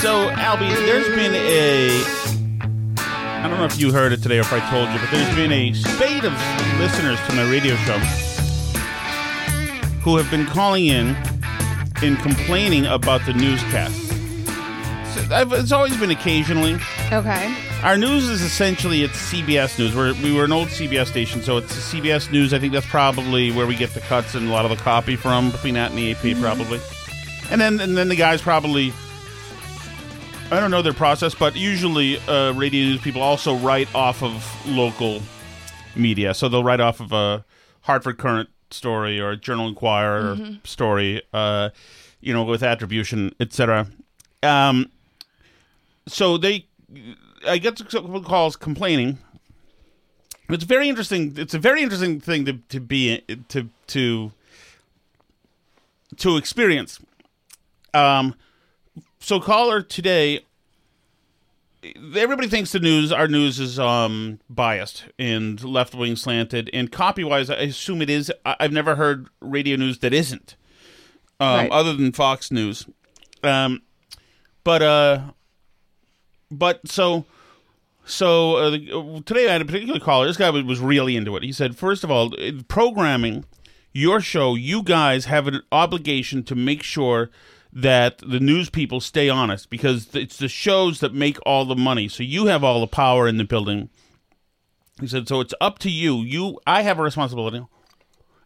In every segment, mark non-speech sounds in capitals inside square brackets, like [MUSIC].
So, Albie, there's been a. I don't know if you heard it today or if I told you, but there's been a spate of listeners to my radio show who have been calling in and complaining about the newscast. So, It's always been occasionally. Okay. Our news is essentially it's CBS News. We're, we were an old CBS station, so it's CBS News. I think that's probably where we get the cuts and a lot of the copy from between that and the AP, probably. And then and then the guys probably. I don't know their process, but usually uh, radio news people also write off of local media. So they'll write off of a Hartford Courant story or a Journal Inquirer story, uh, you know, with attribution, etc. Um, so they, I get couple calls complaining. It's very interesting. It's a very interesting thing to to be to to to experience. Um, so caller today. Everybody thinks the news, our news, is um, biased and left wing slanted, and copy wise, I assume it is. I- I've never heard radio news that isn't, um, Right. other than Fox News. Um, but uh, but so so uh, uh, today I had a particular caller. This guy was, really into it. He said, first of all, programming your show, you guys have an obligation to make sure that the news people stay honest because it's the shows that make all the money. So you have all the power in the building. He said, so it's up to you. You, I have a responsibility,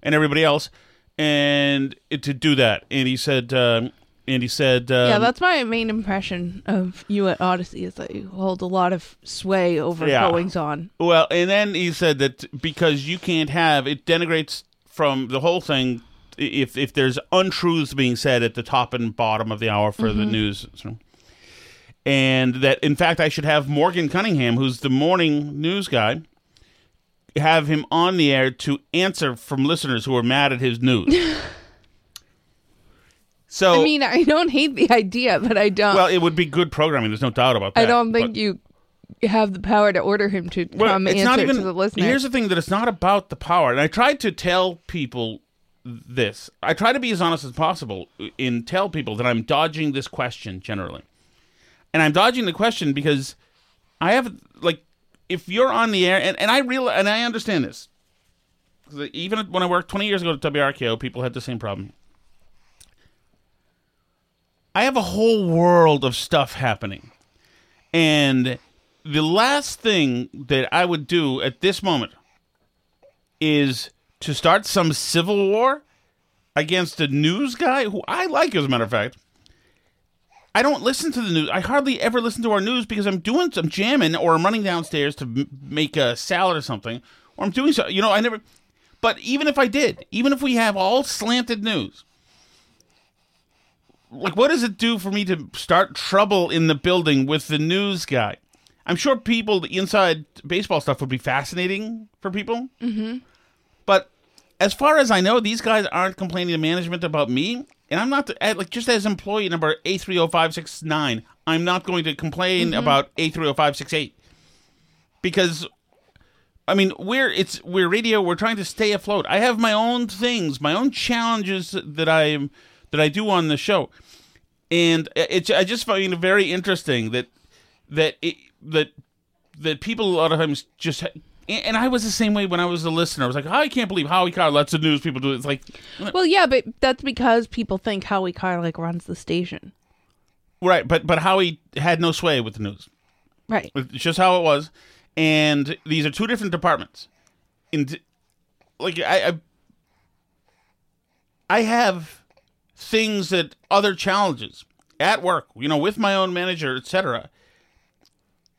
and everybody else, and it, to do that. And he said, um, and he said, um, yeah, that's my main impression of you at Audacy is that you hold a lot of sway over Yeah. goings on. Well, and then he said that because you can't have it denigrates from the whole thing if if there's untruths being said at the top and bottom of the hour for the mm-hmm. news. So- And that in fact I should have Morgan Cunningham, who's the morning news guy, have him on the air to answer from listeners who are mad at his news. [LAUGHS] so I mean, I don't hate the idea, but I don't. well, it would be good programming. There's no doubt about that. I don't think but- you have the power to order him to Well, come it's answer not even, to the listener. Here's the thing: that it's not about the power. And I tried to tell people this. I try to be as honest as possible in tell people that I'm dodging this question generally, and I'm dodging the question because I have like if you're on the air, and, and I real and I understand this. Even when I worked 20 years ago at WRKO, people had the same problem. I have a whole world of stuff happening. And the last thing that I would do at this moment is to start some civil war against a news guy who I like, as a matter of fact. I don't listen to the news. I hardly ever listen to our news because I'm doing some jamming or I'm running downstairs to m- make a salad or something, or I'm doing so. You know, I never. But even if I did, even if we have all slanted news, like what does it do for me to start trouble in the building with the news guy? I'm sure people the inside baseball stuff would be fascinating for people. Mm-hmm. As far as I know, these guys aren't complaining to management about me, and I'm not the, like just as employee number A three zero five six nine. I'm not going to complain mm-hmm. about A three zero five six eight because I mean, we're it's we're radio. We're trying to stay afloat. I have my own things, my own challenges that I that I do on the show, and it's I just find it very interesting that that it, that that people a lot of times just. And I was the same way when I was a listener. I was like, I can't believe Howie Carr lets the news people do it. It's like, uh, Well, yeah, but that's because people think Howie Carr like runs the station. right, but but Howie had no sway with the news. Right. It's just how it was, and these are two different departments. And like I, I, I have things that other challenges at work, you know, with my own manager, etc.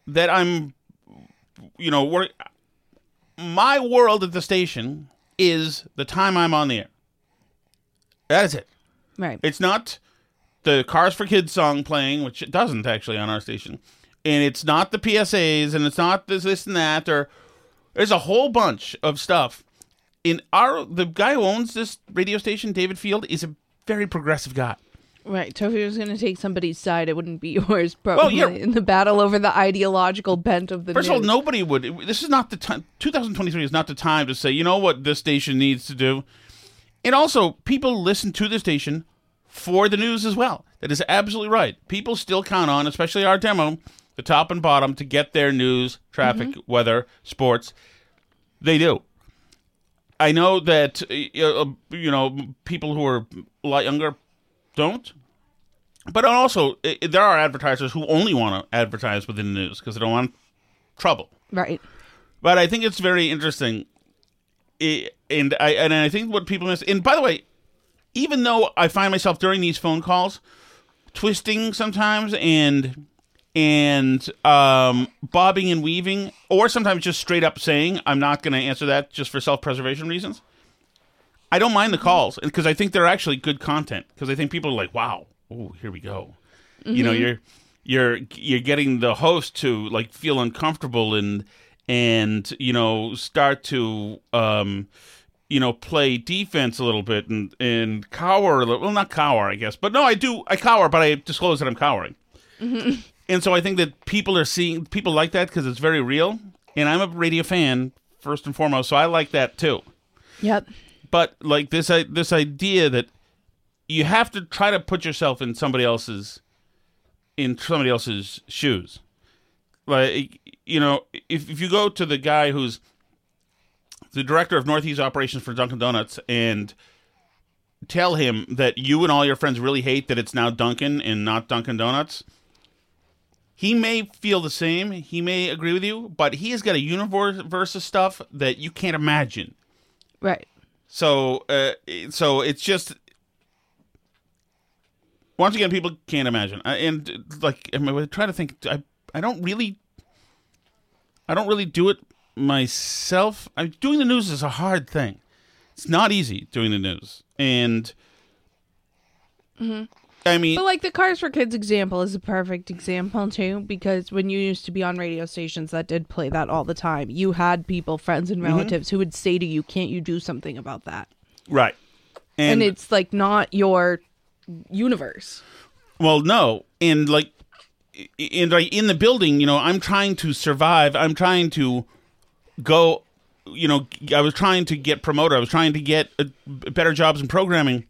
That I'm, you know, work. My world at the station is the time I'm on the air. That is it. Right. It's not the Cars for Kids song playing, which it doesn't actually on our station, and it's not the PSAs, and it's not this, this, and that. Or there's a whole bunch of stuff. In our the guy who owns this radio station, David Field, is a very progressive guy. Right. So if he was going to take somebody's side, it wouldn't be [LAUGHS] yours, probably, yeah. in the battle over the ideological bent of the First of all, nobody would. This is not the time. 2023 is not the time to say, you know what this station needs to do. And also, people listen to the station for the news as well. That is absolutely right. People still count on, especially our demo, the top and bottom, to get their news, traffic, weather, sports. They do. I know that uh, you know people who are a lot younger don't, but also i there are advertisers who only want to advertise within the news because they don't want trouble. Right. But I think it's very interesting, I- and I and I think what people miss. And by the way, even though I find myself during these phone calls twisting sometimes and and um, bobbing and weaving, or sometimes just straight up saying I'm not going to answer that just for self preservation reasons. I don't mind the calls because I think they're actually good content because I think people are like, wow, oh, here we go. You know, you're you're you're getting the host to like feel uncomfortable and and you know start to um you know play defense a little bit and and cower a little well not cower I guess but no I do I cower but I disclose that I'm cowering and so I think that people are seeing people like that because it's very real and I'm a radio fan first and foremost so I like that too Yep. But like this this idea that you have to try to put yourself in somebody else's in somebody else's shoes. Like you know if, if you go to the guy who's the director of northeast operations for dunkin donuts and tell him that you and all your friends really hate that it's now dunkin and not dunkin donuts he may feel the same. He may agree with you but he has got a universe of stuff that you can't imagine. Right. So, uh, so it's just once again, people can't imagine, and like I'm I try to think. I I don't really, I don't really do it myself. I'm doing the news is a hard thing. It's not easy doing the news, and I mean, But like the Cars for Kids example is a perfect example too, because when you used to be on radio stations that did play that all the time, you had people, friends and relatives who would say to you, Can't you do something about that? right, And, it's like not your universe. Well, no, and like, and like in the building, you know, I'm trying to survive. I'm trying to go. You know, I was trying to get promoted. I was trying to get uh, better jobs in programming,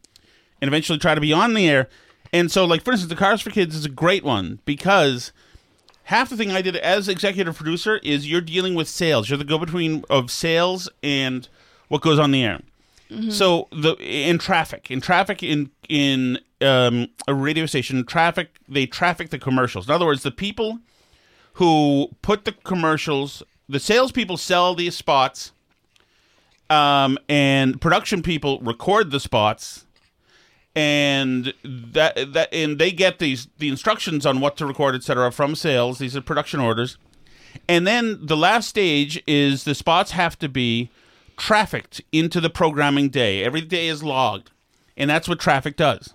and eventually try to be on the air. And so, like for instance, the Cars for Kids is a great one because half the thing I did as executive producer is you're dealing with sales. You're the go-between of sales and what goes on the air. So the in traffic, in traffic, in in um, a radio station, traffic they traffic the commercials. In other words, the people who put the commercials, the salespeople sell these spots, um, and production people record the spots, and that that and they get these the instructions on what to record, etc. from sales. These are production orders, and then the last stage is the spots have to be trafficked into the programming day. Every day is logged, and that's what traffic does.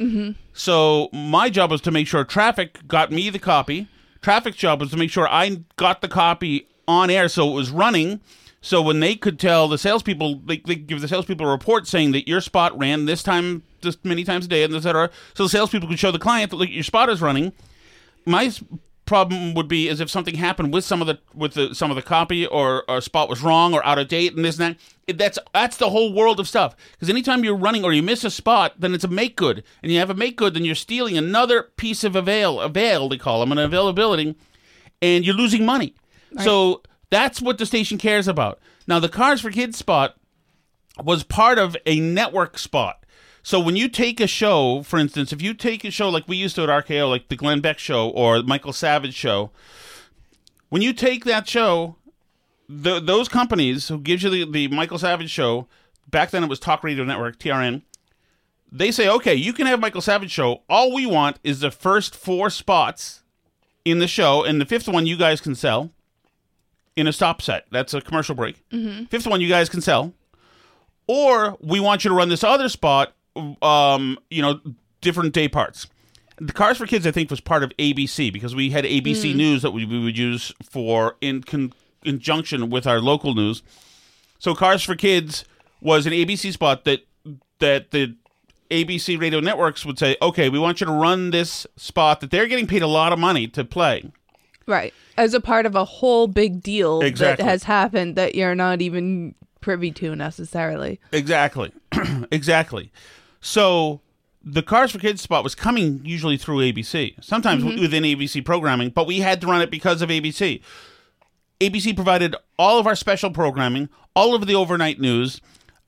Mm-hmm. So my job was to make sure traffic got me the copy. traffic's job was to make sure I got the copy on air so it was running. So when they could tell the salespeople, they, they give the salespeople a report saying that your spot ran this time, this many times a day, and et cetera. So the salespeople could show the client that look, your spot is running. My problem would be is if something happened with some of the with the some of the copy or, or a spot was wrong or out of date and this and that. It, that's that's the whole world of stuff. Because anytime you're running or you miss a spot, then it's a make good, and you have a make good, then you're stealing another piece of avail avail they call them an availability, and you're losing money. So that's what the station cares about. Now the Cars for Kids spot was part of a network spot. So when you take a show, for instance, if you take a show like we used to at RKO, like the Glenn Beck show or Michael Savage show, when you take that show, the, those companies who gives you the, the Michael Savage show, back then it was Talk Radio Network, TRN, they say, okay, you can have Michael Savage show. All we want is the first four spots in the show, and the fifth one you guys can sell in a stop set. That's a commercial break. Fifth one you guys can sell or we want you to run this other spot, um, you know, different day parts. The Cars for Kids, I think, was part of ABC because we had ABC News that we, we would use for in con- conjunction with our local news. So Cars for Kids was an ABC spot that that the ABC radio networks would say, okay, we want you to run this spot that they're getting paid a lot of money to play. Right. As a part of a whole big deal Exactly. that has happened that you're not even privy to necessarily. Exactly. [CLEARS THROAT] exactly. So the Cars for Kids spot was coming usually through ABC, sometimes within ABC programming, but we had to run it because of ABC. ABC provided all of our special programming, all of the overnight news.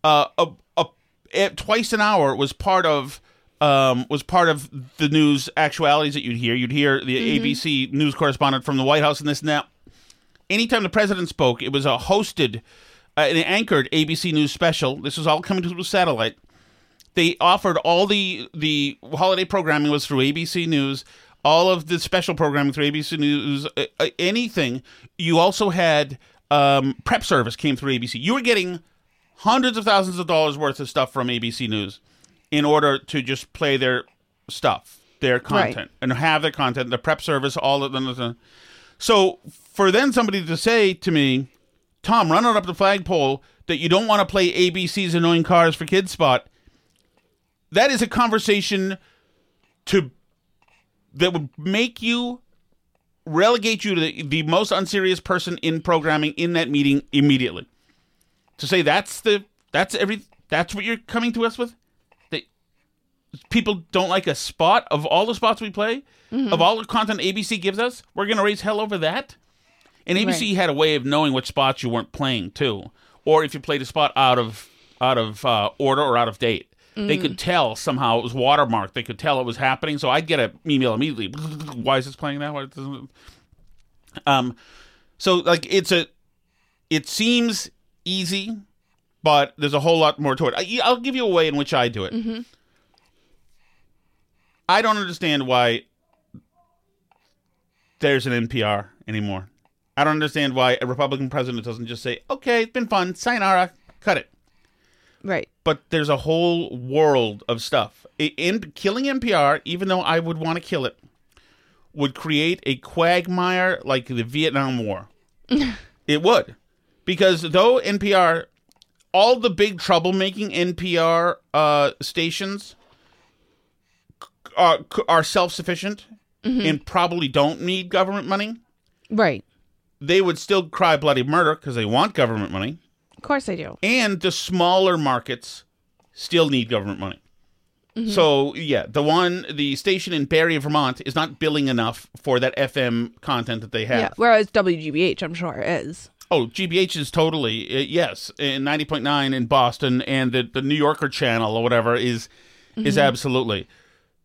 Uh, a, a, twice an hour was part of um, was part of the news actualities that you'd hear. You'd hear the ABC news correspondent from the White House and this and that. Anytime the president spoke, it was a hosted, uh, an anchored ABC News special. This was all coming through satellite they offered all the the holiday programming was through ABC News, all of the special programming through ABC News, uh, uh, anything. You also had um, prep service came through ABC. You were getting hundreds of thousands of dollars worth of stuff from ABC News in order to just play their stuff, their content, and have their content, the prep service, all of them. So for then somebody to say to me, Tom, run it up the flagpole that you don't want to play ABC's annoying cars for kids spot that is a conversation to that would make you relegate you to the, the most unserious person in programming in that meeting immediately. To say that's the that's every that's what you're coming to us with people don't like a spot of all the spots we play of all the content abc gives us we're going to raise hell over that. And abc Right. had a way of knowing which spots you weren't playing too. Or if you played a spot out of out of uh, order or out of date they could tell somehow it was watermarked. They could tell it was happening. So i'd get an email immediately [LAUGHS] why is this playing now Why doesn't- um so like it's a it seems easy but there's a whole lot more to it. I, i'll give you a way in which i do it i don't understand why there's an npr anymore i don't understand why a republican president doesn't just say okay it's been fun sayonara cut it Right. but there's a whole world of stuff. In killing NPR, even though I would want to kill it, would create a quagmire like the Vietnam War. [LAUGHS] it would, because though NPR, all the big troublemaking NPR uh, stations are are self sufficient mm-hmm. and probably don't need government money. Right. They would still cry bloody murder because they want government money Of course they do. and the smaller markets still need government money. Mm-hmm. So yeah, the one the station in Barre, Vermont, is not billing enough for that FM content that they have. Yeah. Whereas WGBH, I'm sure, is. Oh, GBH is totally uh, yes, in ninety point nine in Boston, and the the New Yorker channel or whatever is is mm-hmm. absolutely.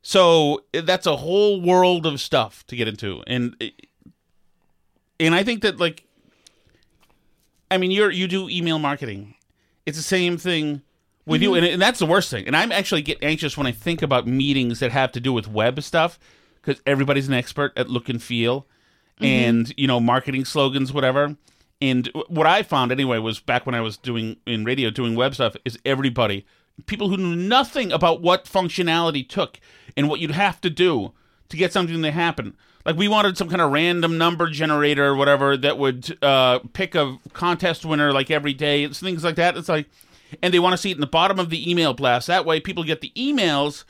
So uh, that's a whole world of stuff to get into, and uh, and I think that like, I mean, you're you do email marketing. It's the same thing with you, and, and that's the worst thing. And I'm actually get anxious when I think about meetings that have to do with web stuff because everybody's an expert at look and feel, and you know, marketing slogans, whatever. And what I found anyway was back when I was doing in radio doing web stuff is everybody people who knew nothing about what functionality took and what you'd have to do to get something to happen. like we wanted some kind of random number generator or whatever that would uh, pick a contest winner like every day. It's things like that. It's like, and they want to see it in the bottom of the email blast. That way, people get the emails.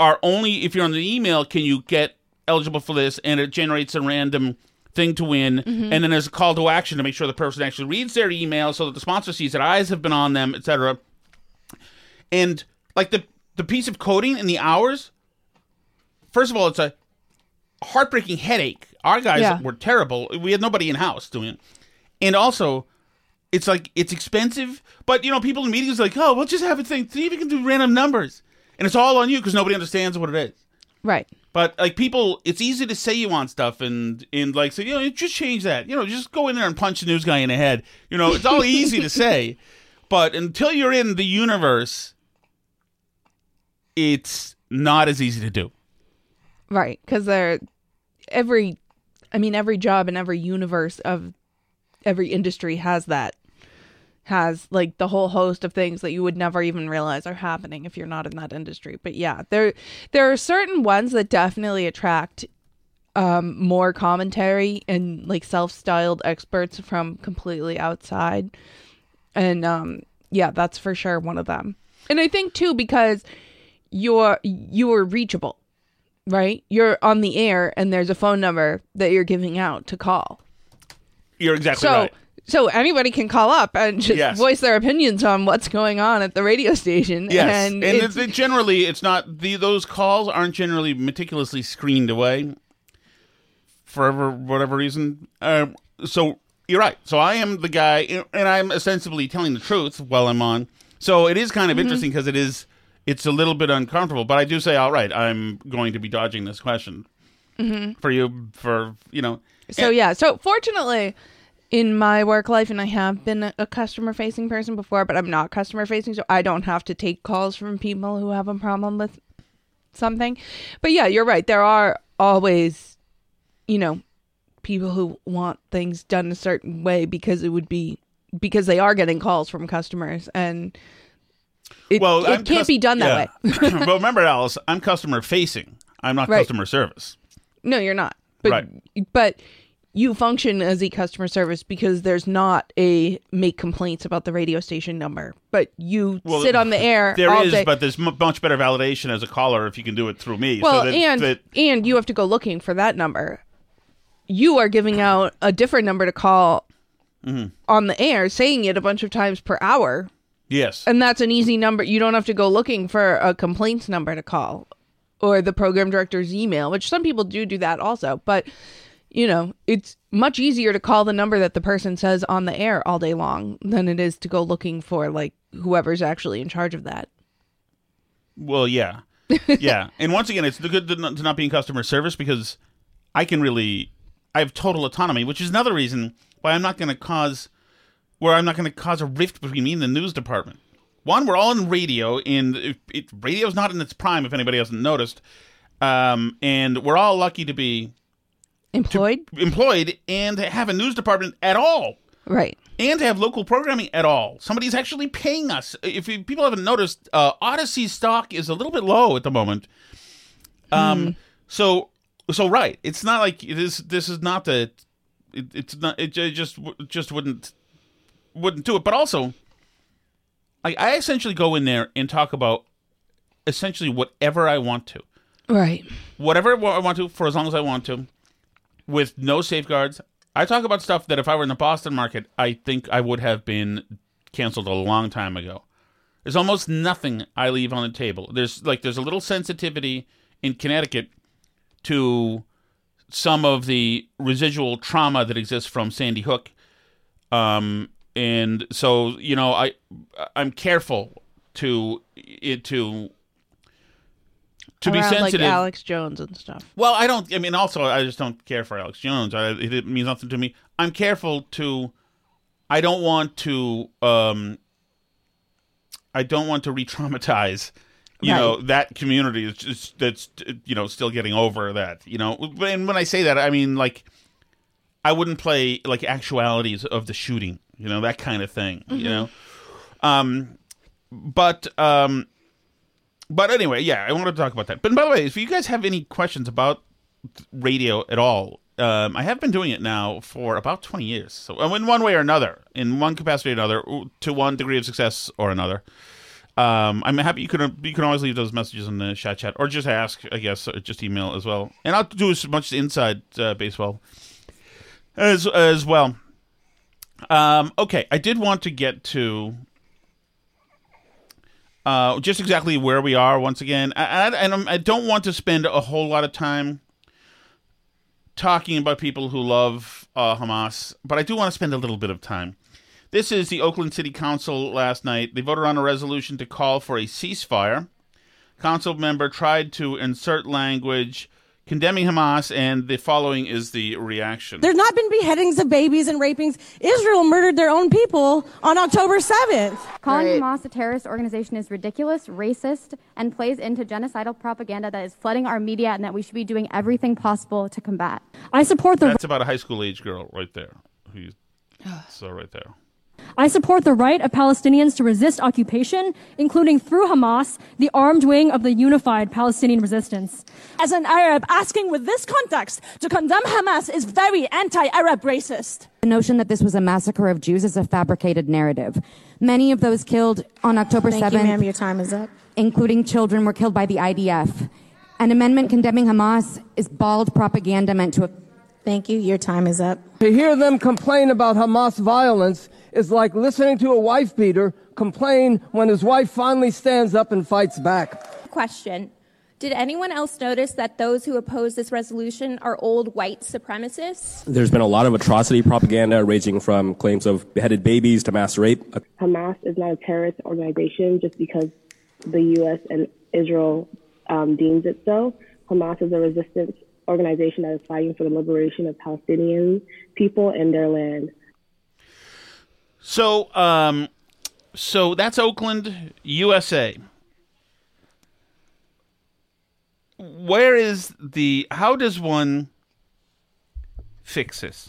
Are only if you're on the email can you get eligible for this, and it generates a random thing to win, and then there's a call to action to make sure the person actually reads their email so that the sponsor sees that eyes have been on them, etc. And like the the piece of coding and the hours, first of all, it's a heartbreaking headache. Our guys Yeah. were terrible. We had nobody in house doing it, and also. It's like it's expensive, but you know, people in meetings are like, oh, we'll just have a thing. See if you can do random numbers, and it's all on you because nobody understands what it is. Right. But like people, it's easy to say you want stuff and and like say, you know, just change that. You know, just go in there and punch the news guy in the head. You know, it's all easy to [LAUGHS] say, but until you're in the universe, it's not as easy to do. Right. Because they're every, I mean, every job in every universe of every industry has that, has like the whole host of things that you would never even realize are happening if you're not in that industry. But yeah, there there are certain ones that definitely attract um more commentary and like self-styled experts from completely outside. And um yeah, that's for sure one of them. And I think too because you're you're reachable right? You're on the air and there's a phone number that you're giving out to call. You're exactly So right. so anybody can call up and just Yes. voice their opinions on what's going on at the radio station. Yes, And, and, it's, it's, it generally it's not the those calls aren't generally meticulously screened away for ever, whatever reason. Uh, so you're right. So I am the guy, and I'm ostensibly telling the truth while I'm on. So it is kind Mm-hmm. of interesting because it is it's a little bit uncomfortable. But I do say, all right, I'm going to be dodging this question mm-hmm. for you for you know. so yeah. So fortunately in my work life and I have been a- a customer facing person before, but I'm not customer facing, so I don't have to take calls from people who have a problem with something. But yeah, you're right. There are always, you know, people who want things done a certain way because it would be because they are getting calls from customers and it, well, it I'm can't cus- be done that yeah. way. [LAUGHS] well, [LAUGHS] remember, Alice, I'm customer facing. I'm not Right. customer service. no, you're not. But Right. but you function as a customer service because there's not a make complaints about the radio station number, but you Well, sit on the [LAUGHS] air There all is, day. but there's much better validation as a caller if you can do it through me. well, so that, and that- and you have to go looking for that number. You are giving out a different number to call Mm-hmm. on the air, saying it a bunch of times per hour, yes, and that's an easy number. You don't have to go looking for a complaints number to call, or the program director's email, which some people do do that also. But you know, it's much easier to call the number that the person says on the air all day long than it is to go looking for like whoever's actually in charge of that. well, yeah, [LAUGHS] yeah. And once again, it's the good to not, to not be in customer service because I can really, I have total autonomy, which is another reason why I'm not going to cause, where I'm not going to cause a rift between me and the news department. One, we're all in radio, and it, it, radio's not in its prime. If anybody hasn't noticed, um, and we're all lucky to be Employed, employed and to have a news department at all. right? and to have local programming at all. Somebody's actually paying us. If you, people haven't noticed, uh, Audacy stock is a little bit low at the moment. Um, so so right, it's not like it is. This is not the. It, it's not. It ju- just just wouldn't wouldn't do it. But also, I, I essentially go in there and talk about essentially whatever I want to Right. whatever I want to for as long as I want to, with no safeguards. I talk about stuff that if I were in the Boston market, I think I would have been canceled a long time ago. There's almost nothing I leave on the table. There's like there's a little sensitivity in Connecticut to some of the residual trauma that exists from Sandy Hook. Um and so, you know, I I'm careful to it to to be sensitive. like Alex Jones and stuff. Well, I don't. I mean, also, I just don't care for Alex Jones. I, it, it means nothing to me. I'm careful to. I don't want to. Um, I don't want to re-traumatize. You Right. know that community is just that's you know still getting over that. You know, and when I say that, I mean like I wouldn't play like actualities of the shooting. You know that kind of thing. You know, um, but um, but anyway, yeah, I wanted to talk about that. But by the way, if you guys have any questions about radio at all. Um, I have been doing it now for about 20 years. So, uh, in one way or another, in one capacity or another, to one degree of success or another. Um, I'm happy you can you can always leave those messages in the chat chat or just ask, I guess, just email as well. And I'll do as much inside uh, baseball as as well. Um, okay, I did want to get to uh, just exactly where we are once again, I, I, and I'm, don't want to spend a whole lot of time talking about people who love uh, Hamas, but I do want to spend a little bit of time. This is the Oakland City Council last night. They voted on a resolution to call for a ceasefire. Council member tried to insert language condemning Hamas, and the following is the reaction. There's not been beheadings of babies and rapings. Israel murdered their own people on October 7th. Calling right. Hamas a terrorist organization is ridiculous, racist, and plays into genocidal propaganda that is flooding our media and that we should be doing everything possible to combat. I support the. That's about a high school age girl right there. Who's so right there. I support the right of Palestinians to resist occupation, including through Hamas, the armed wing of the unified Palestinian resistance. As an Arab, asking with this context to condemn Hamas is very anti-Arab racist. The notion that this was a massacre of Jews is a fabricated narrative. Many of those killed on October Thank 7th, you, ma'am. Your time is up. including children, were killed by the IDF. An amendment condemning Hamas is bald propaganda meant to. Thank you. Your time is up. To hear them complain about Hamas violence is like listening to a wife beater complain when his wife finally stands up and fights back. Question. Did anyone else notice that those who oppose this resolution are old white supremacists? There's been a lot of atrocity propaganda ranging from claims of beheaded babies to mass rape. Hamas is not a terrorist organization just because the U.S. and Israel um, deems it so. Hamas is a resistance organization that is fighting for the liberation of Palestinian people and their land. So, um, so that's Oakland, USA. Where is the? How does one fix this?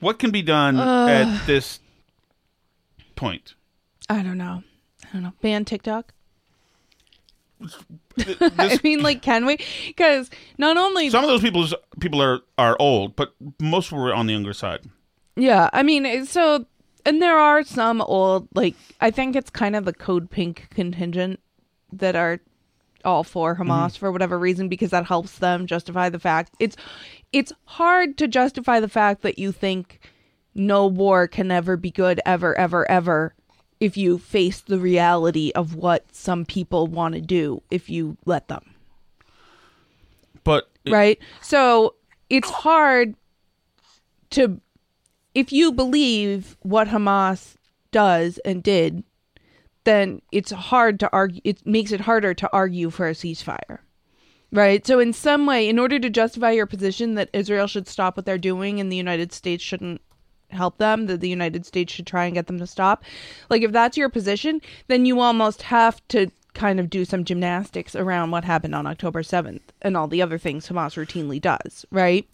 What can be done uh, at this point? I don't know. I don't know. Ban TikTok. [LAUGHS] I mean, like, can we? Because not only some of those people people are are old, but most were on the younger side. Yeah, I mean, so and there are some old like I think it's kind of the code pink contingent that are all for Hamas mm-hmm. for whatever reason because that helps them justify the fact it's it's hard to justify the fact that you think no war can ever be good ever ever ever if you face the reality of what some people want to do if you let them. But it- right? So it's hard to if you believe what Hamas does and did, then it's hard to argue. It makes it harder to argue for a ceasefire. Right. So, in some way, in order to justify your position that Israel should stop what they're doing and the United States shouldn't help them, that the United States should try and get them to stop, like if that's your position, then you almost have to kind of do some gymnastics around what happened on October 7th and all the other things Hamas routinely does. Right.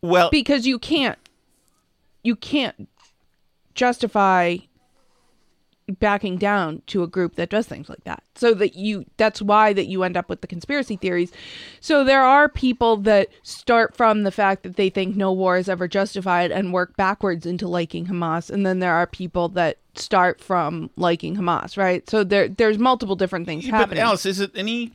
Well, because you can't you can't justify backing down to a group that does things like that. So that you that's why that you end up with the conspiracy theories. So there are people that start from the fact that they think no war is ever justified and work backwards into liking Hamas and then there are people that start from liking Hamas, right? So there there's multiple different things yeah, happening. But Alice, is it any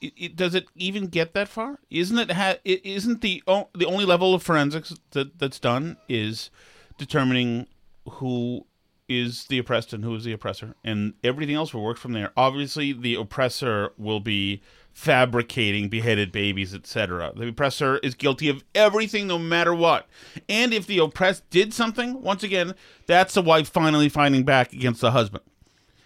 it, it, does it even get that far? Isn't it? Ha- it isn't the o- the only level of forensics that that's done is determining who is the oppressed and who is the oppressor, and everything else will work from there. Obviously, the oppressor will be fabricating beheaded babies, etc. The oppressor is guilty of everything, no matter what. And if the oppressed did something, once again, that's the wife finally fighting back against the husband.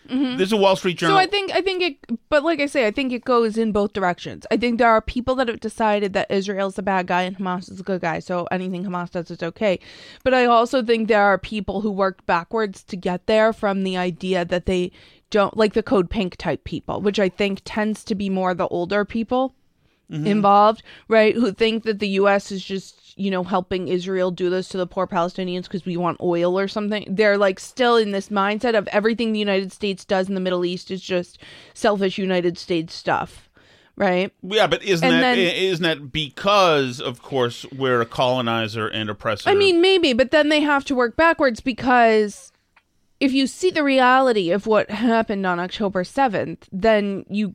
Mm-hmm. There's a Wall Street Journal. So I think I think it, but like I say, I think it goes in both directions. I think there are people that have decided that Israel's the bad guy and Hamas is the good guy, so anything Hamas does is okay. But I also think there are people who worked backwards to get there from the idea that they don't like the code pink type people, which I think tends to be more the older people mm-hmm. involved, right? Who think that the U.S. is just you know, helping Israel do this to the poor Palestinians because we want oil or something. They're like still in this mindset of everything the United States does in the Middle East is just selfish United States stuff. right? Yeah, but isn't And that then- not that because, of course, we're a colonizer and oppressor? I mean, maybe, but then they have to work backwards because if you see the reality of what happened on October 7th, then you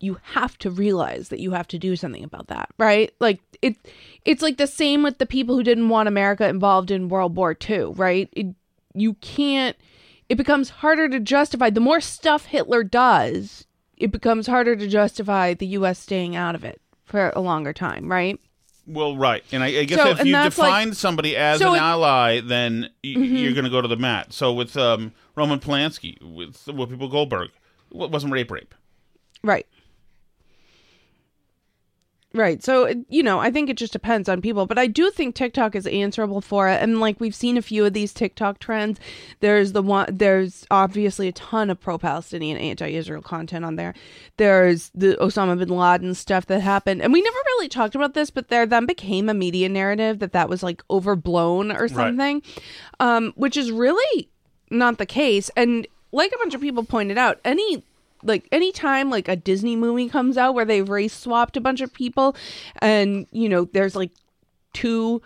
you have to realize that you have to do something about that, right? Like it it's like the same with the people who didn't want America involved in World War II, right? It, you can't it becomes harder to justify the more stuff Hitler does, it becomes harder to justify the US staying out of it for a longer time, right? well, right, and I, I guess So- if you that's like- define somebody as so an it- ally, then y- Mhm. you're going to go to the mat. So with um, Roman Polanski, with Whoopi Goldberg, it wasn't rape, rape. Right. Right. So, you know, I think it just depends on people, but I do think TikTok is answerable for it. And like we've seen a few of these TikTok trends. There's the one, there's obviously a ton of pro Palestinian, anti Israel content on there. There's the Osama bin Laden stuff that happened. And we never really talked about this, but there then became a media narrative that that was like overblown or Right. something, um, which is really not the case. And like a bunch of people pointed out, any like anytime like a Disney movie comes out where they've race swapped a bunch of people and you know there's like two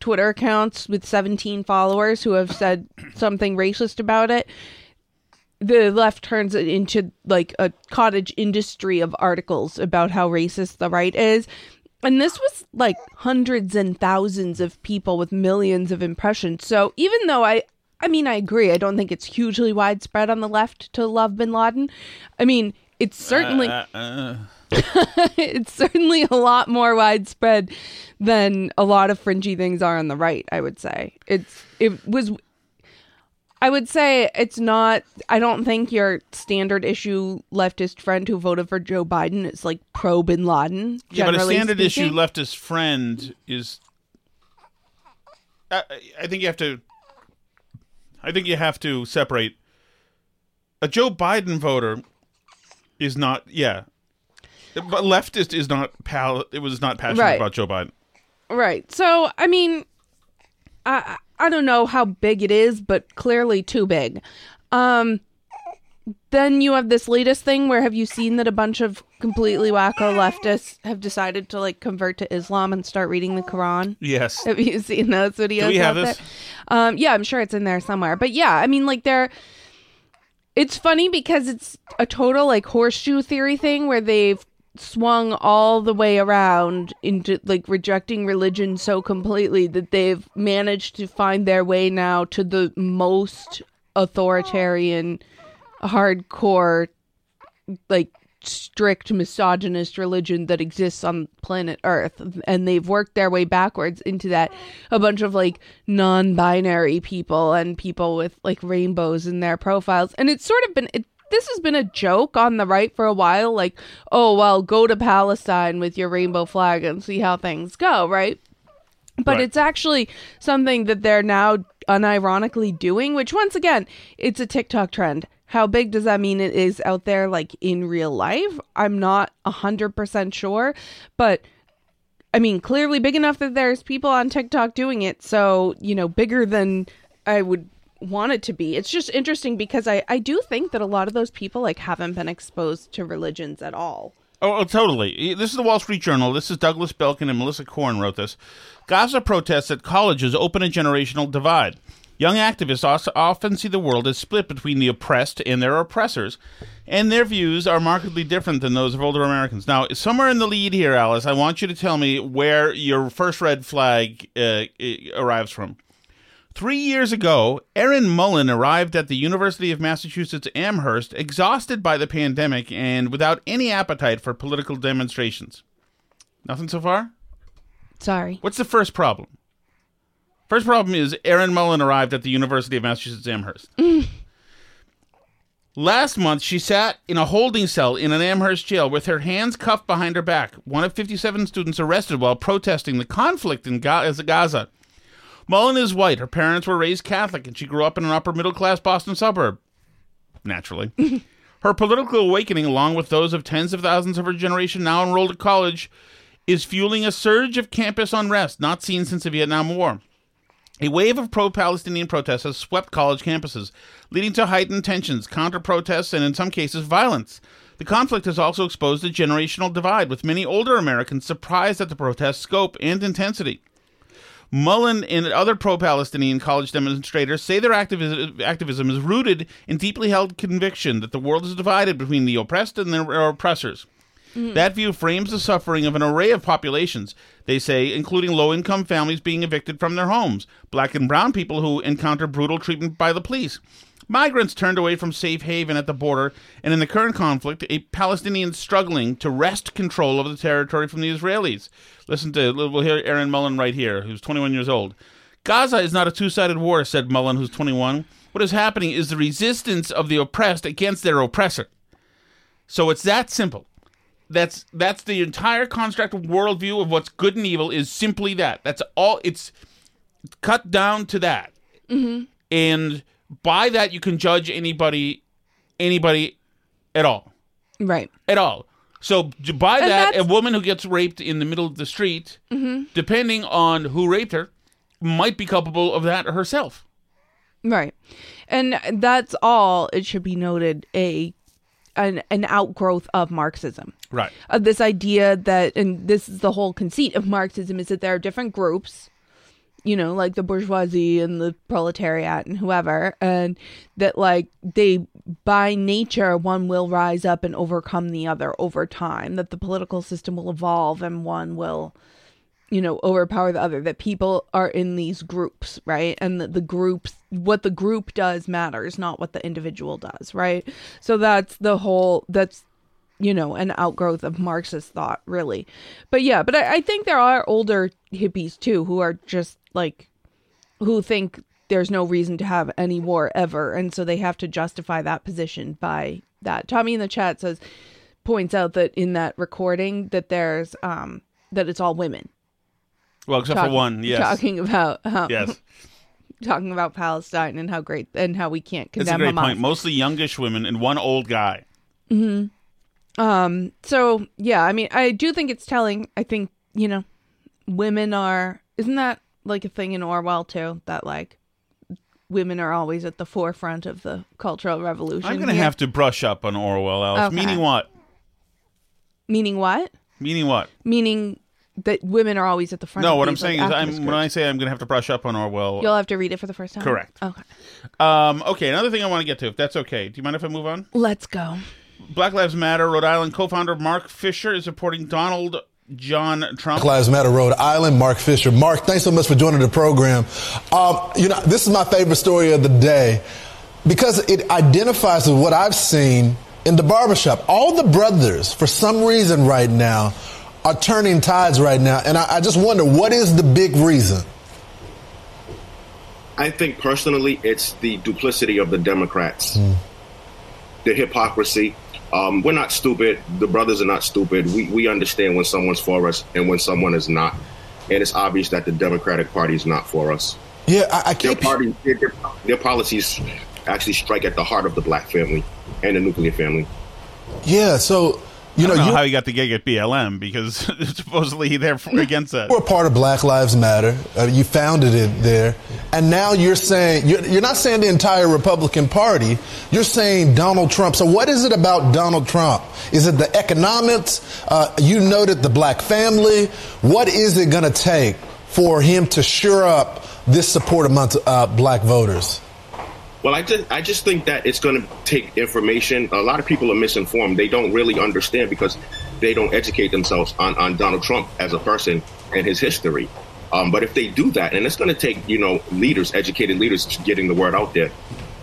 Twitter accounts with 17 followers who have said [COUGHS] something racist about it the left turns it into like a cottage industry of articles about how racist the right is. And this was like hundreds and thousands of people with millions of impressions. So even though i i mean i agree i don't think it's hugely widespread on the left to love bin laden i mean it's certainly Uh, uh, [LAUGHS] it's certainly a lot more widespread than a lot of fringy things are on the right i would say it's it was I would say it's not. I don't think your standard issue leftist friend who voted for Joe Biden is like pro Bin Laden. yeah, but a standard issue leftist friend is. I, I think you have to. I think you have to separate. A Joe Biden voter is not. Yeah, but leftist is not. Pal. It was not passionate Right. about Joe Biden. Right. So, I mean, I I don't know how big it is, but clearly too big. Um then you have this latest thing where have you seen that a bunch of completely wacko leftists have decided to like convert to Islam and start reading the Quran? Yes. [LAUGHS] Have you seen those videos? Do we have this? Um, yeah, I'm sure it's in there somewhere. But yeah, I mean, like they're. It's funny because it's a total like horseshoe theory thing where they've swung all the way around into like rejecting religion so completely that they've managed to find their way now to the most authoritarian, hardcore, like strict misogynist religion that exists on planet earth. And they've worked their way backwards into that. A bunch of like non-binary people and people with like rainbows in their profiles. And it's sort of been it, this has been a joke on the right for a while. Like oh well go to palestine with your rainbow flag and see how things go right? But Right. it's actually something that they're now unironically doing which once again it's a tiktok trend how big does that mean it is out there like in real life i'm not a 100% sure but i mean clearly big enough that there's people on tiktok doing it so you know bigger than i would want it to be it's just interesting because i i do think that a lot of those people like haven't been exposed to religions at all Oh, oh, totally. This is the Wall Street Journal. This is Douglas Belkin and Melissa Korn wrote this. Gaza protests at colleges open a generational divide. Young activists also often see the world as split between the oppressed and their oppressors, and their views are markedly different than those of older Americans. Now, somewhere in the lead here, Alice, I want you to tell me where your first red flag uh, arrives from. Three years ago, Erin Mullen arrived at the University of Massachusetts Amherst exhausted by the pandemic and without any appetite for political demonstrations. Nothing so far? sorry What's the first problem? First problem is Erin Mullen arrived at the University of Massachusetts Amherst. [LAUGHS] Last month, she sat in a holding cell in an Amherst jail with her hands cuffed behind her back. One of 57 students arrested while protesting the conflict in Gaza. Mullen is white. Her parents were raised Catholic, and she grew up in an upper middle class Boston suburb. Naturally. [LAUGHS] her political awakening, along with those of tens of thousands of her generation now enrolled at college, is fueling a surge of campus unrest not seen since the Vietnam War. A wave of pro Palestinian protests has swept college campuses, leading to heightened tensions, counter protests, and in some cases, violence. The conflict has also exposed a generational divide, with many older Americans surprised at the protest scope and intensity. Mullen and other pro Palestinian college demonstrators say their activis- activism is rooted in deeply held conviction that the world is divided between the oppressed and their oppressors. Mm-hmm. That view frames the suffering of an array of populations, they say, including low income families being evicted from their homes, black and brown people who encounter brutal treatment by the police, migrants turned away from safe haven at the border, and in the current conflict, a Palestinian struggling to wrest control of the territory from the Israelis. Listen to, we'll hear Aaron Mullen right here, who's 21 years old. Gaza is not a two sided war, said Mullen, who's 21. What is happening is the resistance of the oppressed against their oppressor. So it's that simple. That's that's the entire construct of worldview of what's good and evil is simply that. That's all. It's cut down to that, Mm-hmm. and by that you can judge anybody, anybody, at all, Right. at all. So by And that, a woman who gets raped in the middle of the street, Mm-hmm. depending on who raped her, might be culpable of that herself. Right. And that's all it should be noted a an an outgrowth of Marxism. Right. Of this idea that and this is the whole conceit of Marxism is that there are different groups, you know, like the bourgeoisie and the proletariat and whoever, and that like they by nature one will rise up and overcome the other over time, that the political system will evolve and one will you know overpower the other that people are in these groups right? And the groups what the group does matters not what the individual does right? So that's the whole that's you know an outgrowth of marxist thought really. But yeah but i, I think there are older hippies too who are just like who think there's no reason to have any war ever and so they have to justify that position by that. Tommy in the chat says points out that in that recording that there's um that it's all women Well, except Talk- for one, yes. Talking about um, Yes. [LAUGHS] talking about Palestine and how great and how we can't condemn. That's a great Hamas. point. Mostly youngish women and one old guy. hmm Um. So yeah, I mean, I do think it's telling. I think you know, women are. Isn't that like a thing in Orwell too? That like women are always at the forefront of the cultural revolution. I'm going to have to brush up on Orwell, Alice. Okay. Meaning what? Meaning what? Meaning what? Meaning that women are always at the front. No, of what I'm these, like, saying is, I'm, when I say I'm going to have to brush up on Orwell. You'll have to read it for the first time. Correct. Okay. Um, okay, another thing I want to get to, if that's okay. Do you mind if I move on? Let's go. Black Lives Matter, Rhode Island co-founder Mark Fisher is supporting Donald John Trump. Black Lives Matter, Rhode Island, Mark Fisher. Mark, thanks so much for joining the program. Um, you know, this is my favorite story of the day because it identifies with what I've seen in the barbershop. All the brothers, for some reason right now, are turning tides right now. And I, I just wonder, what is the big reason? I think personally, it's the duplicity of the Democrats, the hypocrisy. Um, we're not stupid. The brothers are not stupid. We, we understand when someone's for us and when someone is not. And it's obvious that the Democratic Party is not for us. Yeah, I, I Their, keep. party, their, their policies actually strike at the heart of the black family and the nuclear family. Yeah, so, you I know, don't know you how he got the gig at BLM because [LAUGHS] supposedly they're against that. were part of Black Lives Matter. Uh, you founded it there, and now you're saying you're, you're not saying the entire Republican Party. You're saying Donald Trump. So what is it about Donald Trump? Is it the economics? Uh, you noted the black family. What is it going to take for him to shore up this support amongst uh, black voters? Well, I just I just think that it's going to take information. A lot of people are misinformed. They don't really understand because they don't educate themselves on, on Donald Trump as a person and his history. Um, but if they do that, and it's going to take you know leaders, educated leaders, getting the word out there.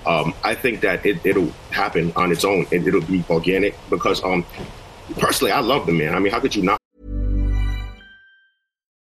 Um, I think that it, it'll happen on its own and it'll be organic because um, personally, I love the man. I mean, how could you not?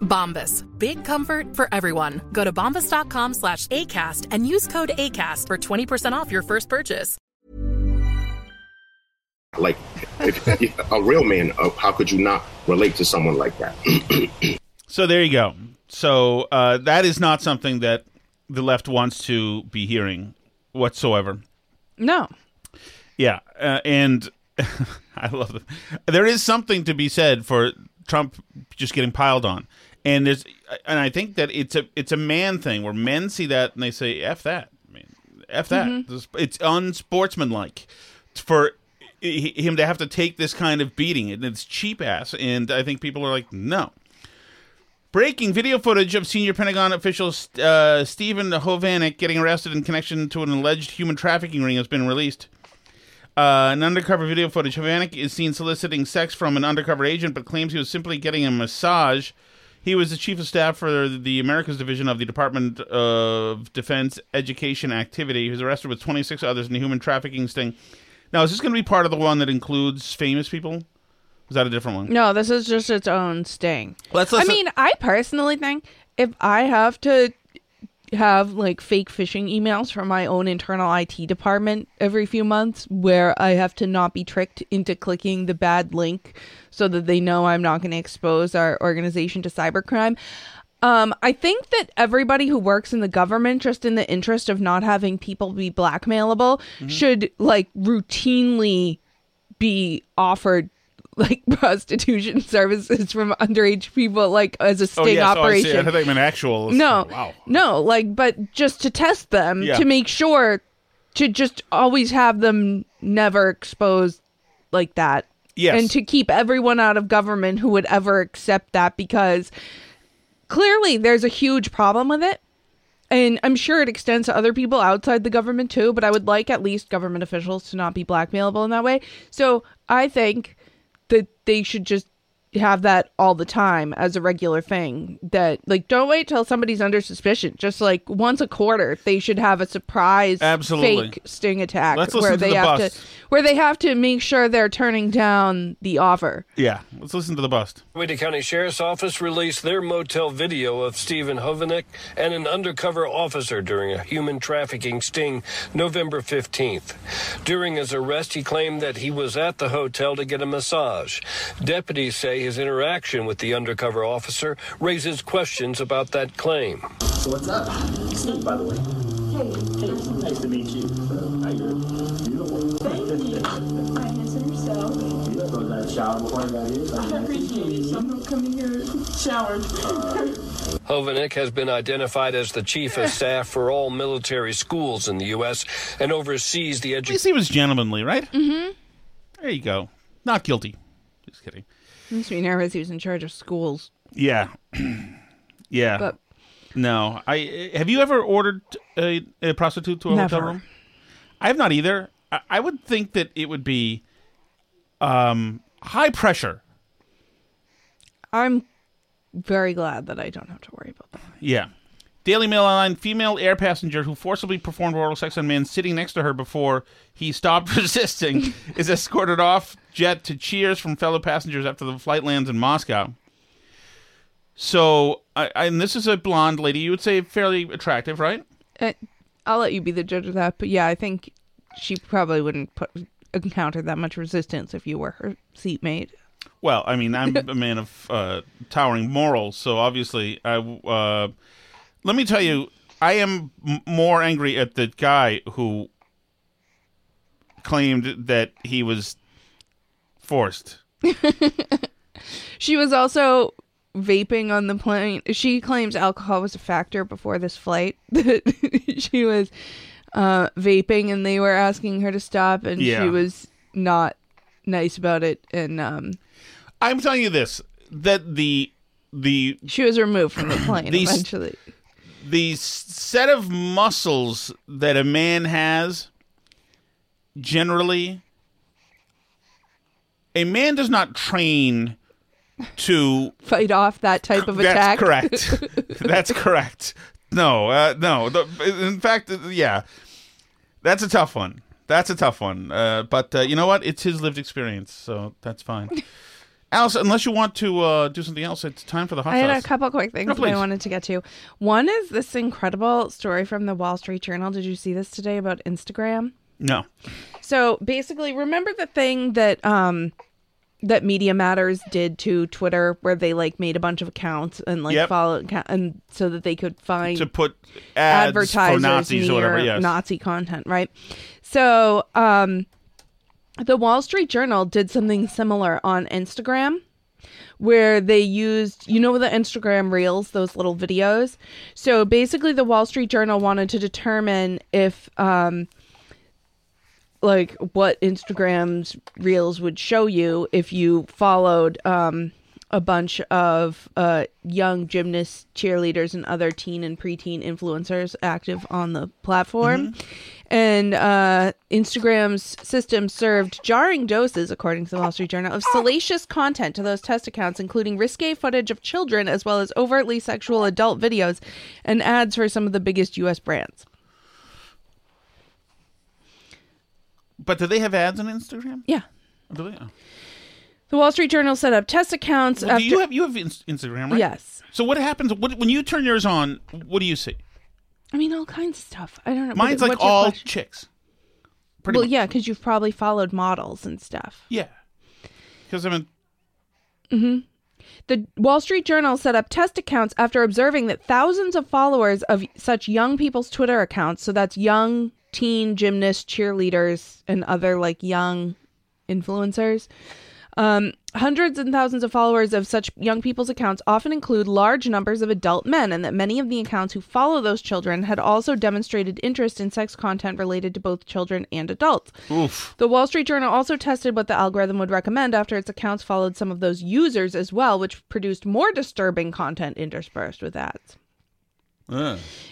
Bombas. Big comfort for everyone. Go to bombas.com slash ACAST and use code ACAST for 20% off your first purchase. Like, if, if a real man, uh, how could you not relate to someone like that? [CLEARS THROAT] So there you go. So uh, that is not something that the left wants to be hearing whatsoever. No. Yeah, uh, and [LAUGHS] I love it. There is something to be said for Trump just getting piled on, and there's, and I think that it's a it's a man thing where men see that and they say f that, I mean, f that. Mhm. It's unsportsmanlike for him to have to take this kind of beating, and it's cheap ass. And I think people are like, no. Breaking video footage of senior Pentagon official uh, Stephen Hovanic getting arrested in connection to an alleged human trafficking ring has been released. Uh, an undercover video footage. Hovanic is seen soliciting sex from an undercover agent, but claims he was simply getting a massage. He was the chief of staff for the Americas Division of the Department of Defense Education Activity. He was arrested with 26 others in the human trafficking sting. Now, is this going to be part of the one that includes famous people? Is that a different one? No, this is just its own sting. Let's I mean, I personally think if I have to have like fake phishing emails from my own internal IT department every few months where I have to not be tricked into clicking the bad link so that they know I'm not going to expose our organization to cybercrime. Um, I think that everybody who works in the government, just in the interest of not having people be blackmailable, should like routinely be offered [LAUGHS] like prostitution services from underage people, like as a sting oh, yes. operation. Oh, I, see. I you meant actual. No, Wow. no, like, but just to test them Yeah. to make sure to just always have them never exposed like that. Yes. And to keep everyone out of government who would ever accept that because clearly there's a huge problem with it. And I'm sure it extends to other people outside the government too, but I would like at least government officials to not be blackmailable in that way. So I think that they should just have that all the time as a regular thing. That like don't wait till somebody's under suspicion. Just like once a quarter, they should have a surprise Absolutely. fake sting attack Let's where listen to they the have bust. to where they have to make sure they're turning down the offer. Yeah, let's listen to the bust. Wake County Sheriff's Office released their motel video of Stephen Hovanic and an undercover officer during a human trafficking sting November 15th. During his arrest, he claimed that he was at the hotel to get a massage. Deputies say his interaction with the undercover officer raises questions about that claim. So what's up? Steve, by the way. Hey, hey, nice to meet you. So, how you Beautiful. Thank you. I answer yourself. You know, got a shower before I got here. I appreciate it. So I'm gonna come in here showered. [LAUGHS] Hovanic has been identified as the chief of staff for all military schools in the U.S. and oversees the education. he was gentlemanly, right? Mm-hmm. There you go. Not guilty. Just kidding. Makes me nervous. He was in charge of schools. Yeah. [CLEARS THROAT] yeah. But- no, I have you ever ordered a, a prostitute to a hotel room? I have not either. I, I would think that it would be um, high pressure. I'm very glad that I don't have to worry about that. Yeah. Daily Mail Online female air passenger who forcibly performed oral sex on man sitting next to her before he stopped [LAUGHS] resisting is escorted off jet to cheers from fellow passengers after the flight lands in Moscow. So, I, I, and this is a blonde lady. You would say fairly attractive, right? Uh, I'll let you be the judge of that, but yeah, I think she probably wouldn't put, encounter that much resistance if you were her seatmate. Well, I mean, I'm a man of uh, towering morals, so obviously, I. Uh, let me tell you, I am m- more angry at the guy who claimed that he was forced. [LAUGHS] She was also vaping on the plane. She claims alcohol was a factor before this flight. That [LAUGHS] she was uh, vaping, and they were asking her to stop, and Yeah. she was not nice about it. And um, I'm telling you this that the the she was removed from the plane These- eventually. The set of muscles that a man has generally a man does not train to [LAUGHS] Fight off that type of attack. That's correct. [LAUGHS] That's correct. No, uh, no. The, in fact, uh, yeah, that's a tough one. That's a tough one. Uh, but uh, you know what? It's his lived experience, so that's fine. [LAUGHS] Alice, unless you want to uh, do something else, it's time for the hot I had a couple quick things No, that I wanted to get to. One is this incredible story from the Wall Street Journal. Did you see this today about Instagram? No. So basically, remember the thing that um that Media Matters did to Twitter, where they like made a bunch of accounts and like Yep. follow account- and so that they could find to put ads advertisers for Nazis or whatever. near Yes. Nazi content, right? So, um, the Wall Street Journal did something similar on Instagram where they used, you know, the Instagram reels, those little videos. So basically, the Wall Street Journal wanted to determine if, um, like what Instagram's reels would show you if you followed um, a bunch of uh, young gymnasts, cheerleaders, and other teen and preteen influencers active on the platform. And uh, Instagram's system served jarring doses, according to the Wall Street Journal, of salacious content to those test accounts, including risque footage of children as well as overtly sexual adult videos and ads for some of the biggest U.S. brands. But do they have ads on Instagram? Yeah. Do they? The Wall Street Journal set up test accounts. Well, after- do you have you have Ins- Instagram, right? Yes. So what happens what, when you turn yours on? What do you see? I mean, all kinds of stuff. I don't know. Mine's What- like all question? chicks. Pretty well, much. yeah, because you've probably followed models and stuff. Yeah. Because I mean, hmm The Wall Street Journal set up test accounts after observing that thousands of followers of such young people's Twitter accounts, so that's young teen gymnasts, cheerleaders, and other like young influencers, um, hundreds and thousands of followers of such young people's accounts often include large numbers of adult men, and that many of the accounts who follow those children had also demonstrated interest in sex content related to both children and adults. oof. The Wall Street Journal also tested what the algorithm would recommend after its accounts followed some of those users as well, which produced more disturbing content interspersed with ads.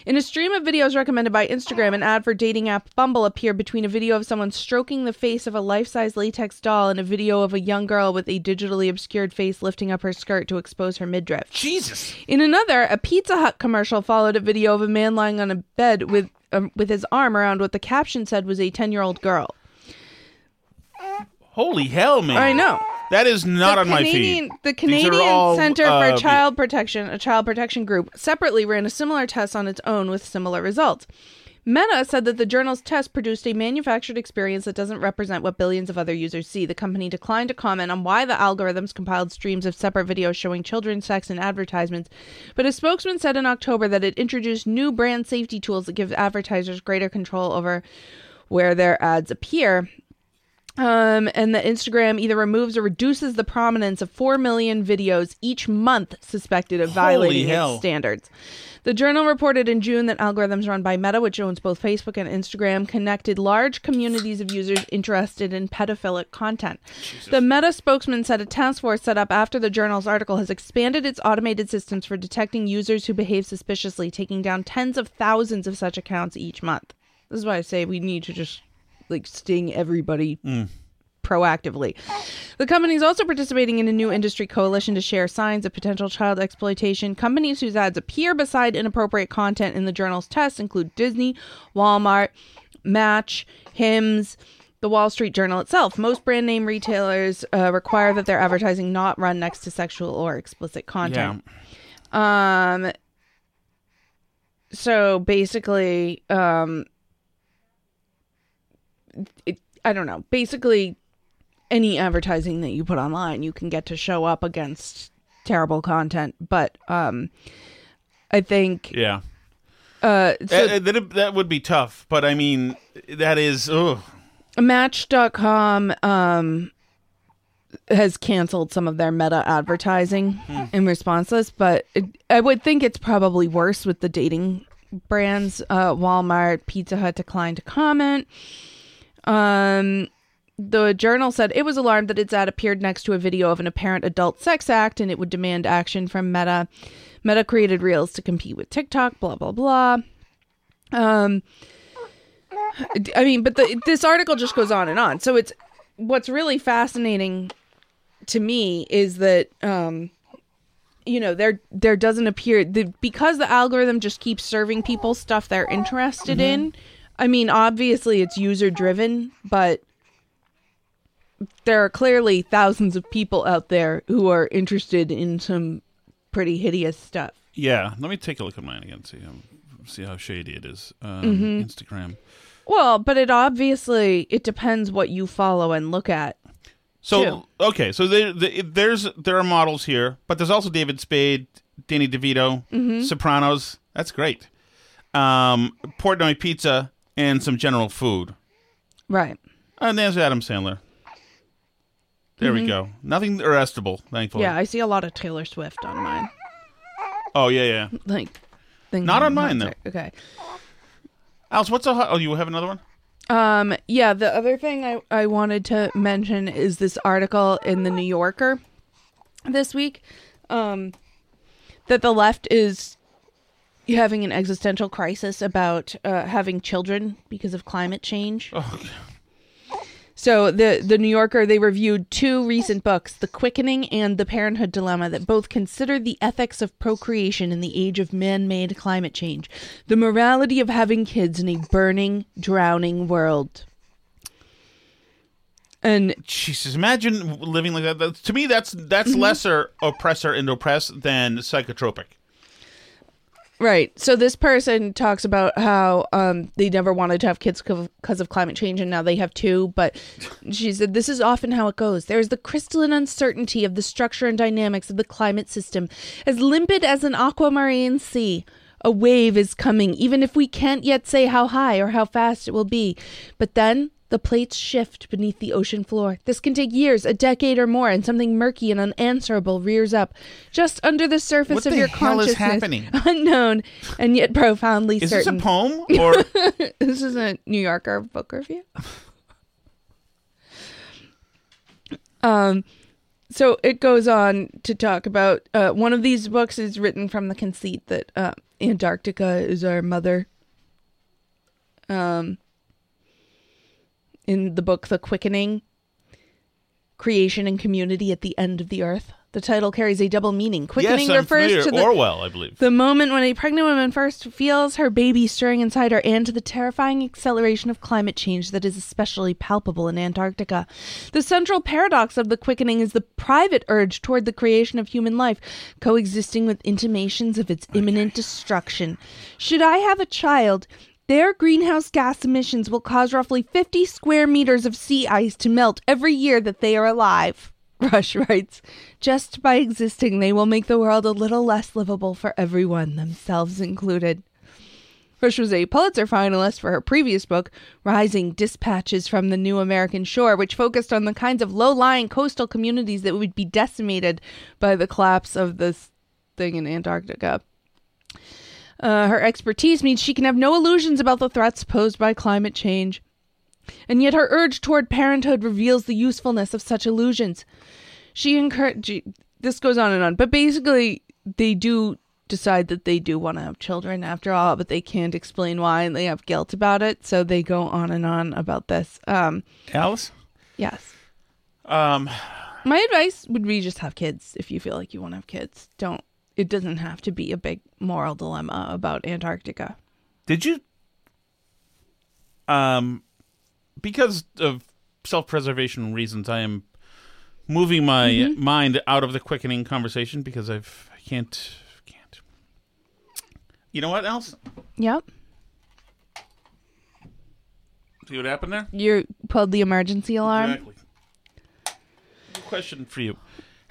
In a stream of videos recommended by Instagram, an ad for dating app Bumble appeared between a video of someone stroking the face of a life size latex doll and a video of a young girl with a digitally obscured face lifting up her skirt to expose her midriff. Jesus. In another, a Pizza Hut commercial followed a video of a man lying on a bed with um, with his arm around what the caption said was a 10 year old girl. Holy hell, man! I know. That is not the on my Canadian, feed. The Canadian all, Center uh, for Child Protection, a child protection group, separately ran a similar test on its own with similar results. Meta said that the journal's test produced a manufactured experience that doesn't represent what billions of other users see. The company declined to comment on why the algorithms compiled streams of separate videos showing children, sex and advertisements, but a spokesman said in October that it introduced new brand safety tools that give advertisers greater control over where their ads appear. Um, and that Instagram either removes or reduces the prominence of 4 million videos each month suspected of violating hell. its standards. The journal reported in June that algorithms run by Meta, which owns both Facebook and Instagram, connected large communities of users interested in pedophilic content. The Meta spokesman said a task force set up after the journal's article has expanded its automated systems for detecting users who behave suspiciously, taking down tens of thousands of such accounts each month. This is why I say we need to just like sting everybody proactively. The company is also participating in a new industry coalition to share signs of potential child exploitation. Companies whose ads appear beside inappropriate content in the journal's tests include Disney, Walmart, Match, Hims, the Wall Street Journal itself. Most brand name retailers uh, require that their advertising not run next to sexual or explicit content. Um so basically um it, I don't know. Basically, any advertising that you put online, you can get to show up against terrible content. But um, I think Yeah. Uh, so that, that, that would be tough, but I mean, that is. Ugh. Match.com um, has canceled some of their meta advertising Hmm. in response to this, but it, I would think it's probably worse with the dating brands. Uh, Walmart, Pizza Hut declined to comment. Um, the journal said it was alarmed that its ad appeared next to a video of an apparent adult sex act and it would demand action from Meta. Meta created Reels to compete with TikTok, blah, blah, blah. Um, I mean, but the, this article just goes on and on. So it's what's really fascinating to me is that um, you know there there doesn't appear the, because the algorithm just keeps serving people stuff they're interested in. I mean, obviously it's user driven, but there are clearly thousands of people out there who are interested in some pretty hideous stuff. Yeah, let me take a look at mine again. See how see how shady it is. Um, Mhm. Instagram. Well, but it obviously it depends what you follow and look at. So too. okay, so there, the, there's there are models here, but there's also David Spade, Danny DeVito, Mhm. Sopranos. That's great. Um, Portnoy Pizza and some general food. Right. And there's Adam Sandler. There we Mhm. go. Nothing arrestable, thankfully. Yeah, I see a lot of Taylor Swift on mine. Oh yeah, yeah. [LAUGHS] Like things Not on in mine though. Okay. Alice, what's a? hot- Oh, you have another one? Um, yeah, the other thing I, I wanted to mention is this article in the New Yorker this week. Um, that the left is having an existential crisis about uh, having children because of climate change. Oh. So the the New Yorker they reviewed two recent books, The Quickening and The Parenthood Dilemma, that both consider the ethics of procreation in the age of man-made climate change, the morality of having kids in a burning, drowning world. And Jesus, imagine living like that. To me, that's that's Mhm. lesser oppressor and oppressed than psychotropic. Right. So this person talks about how um, they never wanted to have kids because of climate change, and now they have two. But she said this is often how it goes. There is the crystalline uncertainty of the structure and dynamics of the climate system, as limpid as an aquamarine sea. A wave is coming, even if we can't yet say how high or how fast it will be. But then the plates shift beneath the ocean floor. This can take years, a decade or more, and something murky and unanswerable rears up just under the surface What of the your hell is consciousness. happening? [LAUGHS] Unknown and yet profoundly Is this a poem [LAUGHS] or? this is a New Yorker book review. [LAUGHS] um, so it goes on to talk about uh, one of these books is written from the conceit that uh, Antarctica is our mother. Um, in the book The Quickening, creation and community at the end of the earth. The title carries a double meaning. Quickening yes, refers familiar. to the Orwell, I believe. the moment when a pregnant woman first feels her baby stirring inside her, and to the terrifying acceleration of climate change that is especially palpable in Antarctica. The central paradox of the quickening is the private urge toward the creation of human life, coexisting with intimations of its imminent destruction. Should I have a child, their greenhouse gas emissions will cause roughly 50 square meters of sea ice to melt every year that they are alive. [LAUGHS] Rush writes, just by existing, they will make the world a little less livable for everyone, themselves included. Rush was a Pulitzer finalist for her previous book, Rising Dispatches from the New American Shore, which focused on the kinds of low lying coastal communities that would be decimated by the collapse of this thing in Antarctica. Uh, her expertise means she can have no illusions about the threats posed by climate change. And yet her urge toward parenthood reveals the usefulness of such illusions. She encourage this goes on and on, but basically they do decide that they do want to have children after all, but they can't explain why and they have guilt about it, so they go on and on about this. Um Alice? yes. Um, My advice would be just have kids if you feel like you want to have kids. Don't it doesn't have to be a big moral dilemma about Antarctica. Did you? Um, because of self-preservation reasons, I am moving my Mhm. mind out of the quickening conversation because I've I can't can't. You know what else? Yep. See what happened there? You pulled the emergency alarm. Exactly. Question for you: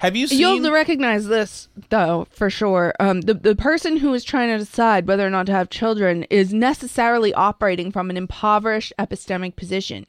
Have you seen? You'll recognize this though for sure. Um, the the person who is trying to decide whether or not to have children is necessarily operating from an impoverished epistemic position.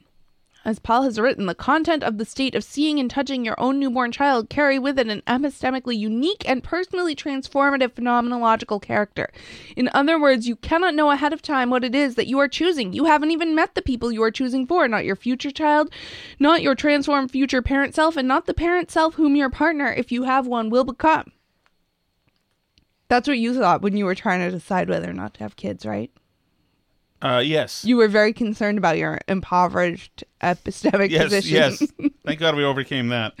As Paul has written, the content of the state of seeing and touching your own newborn child carry with it an epistemically unique and personally transformative phenomenological character. In other words, you cannot know ahead of time what it is that you are choosing. You haven't even met the people you are choosing for, not your future child, not your transformed future parent self, and not the parent self whom your partner, if you have one, will become. That's what you thought when you were trying to decide whether or not to have kids, right? Uh, yes. You were very concerned about your impoverished epistemic yes, position. yes. [LAUGHS] Thank God we overcame that.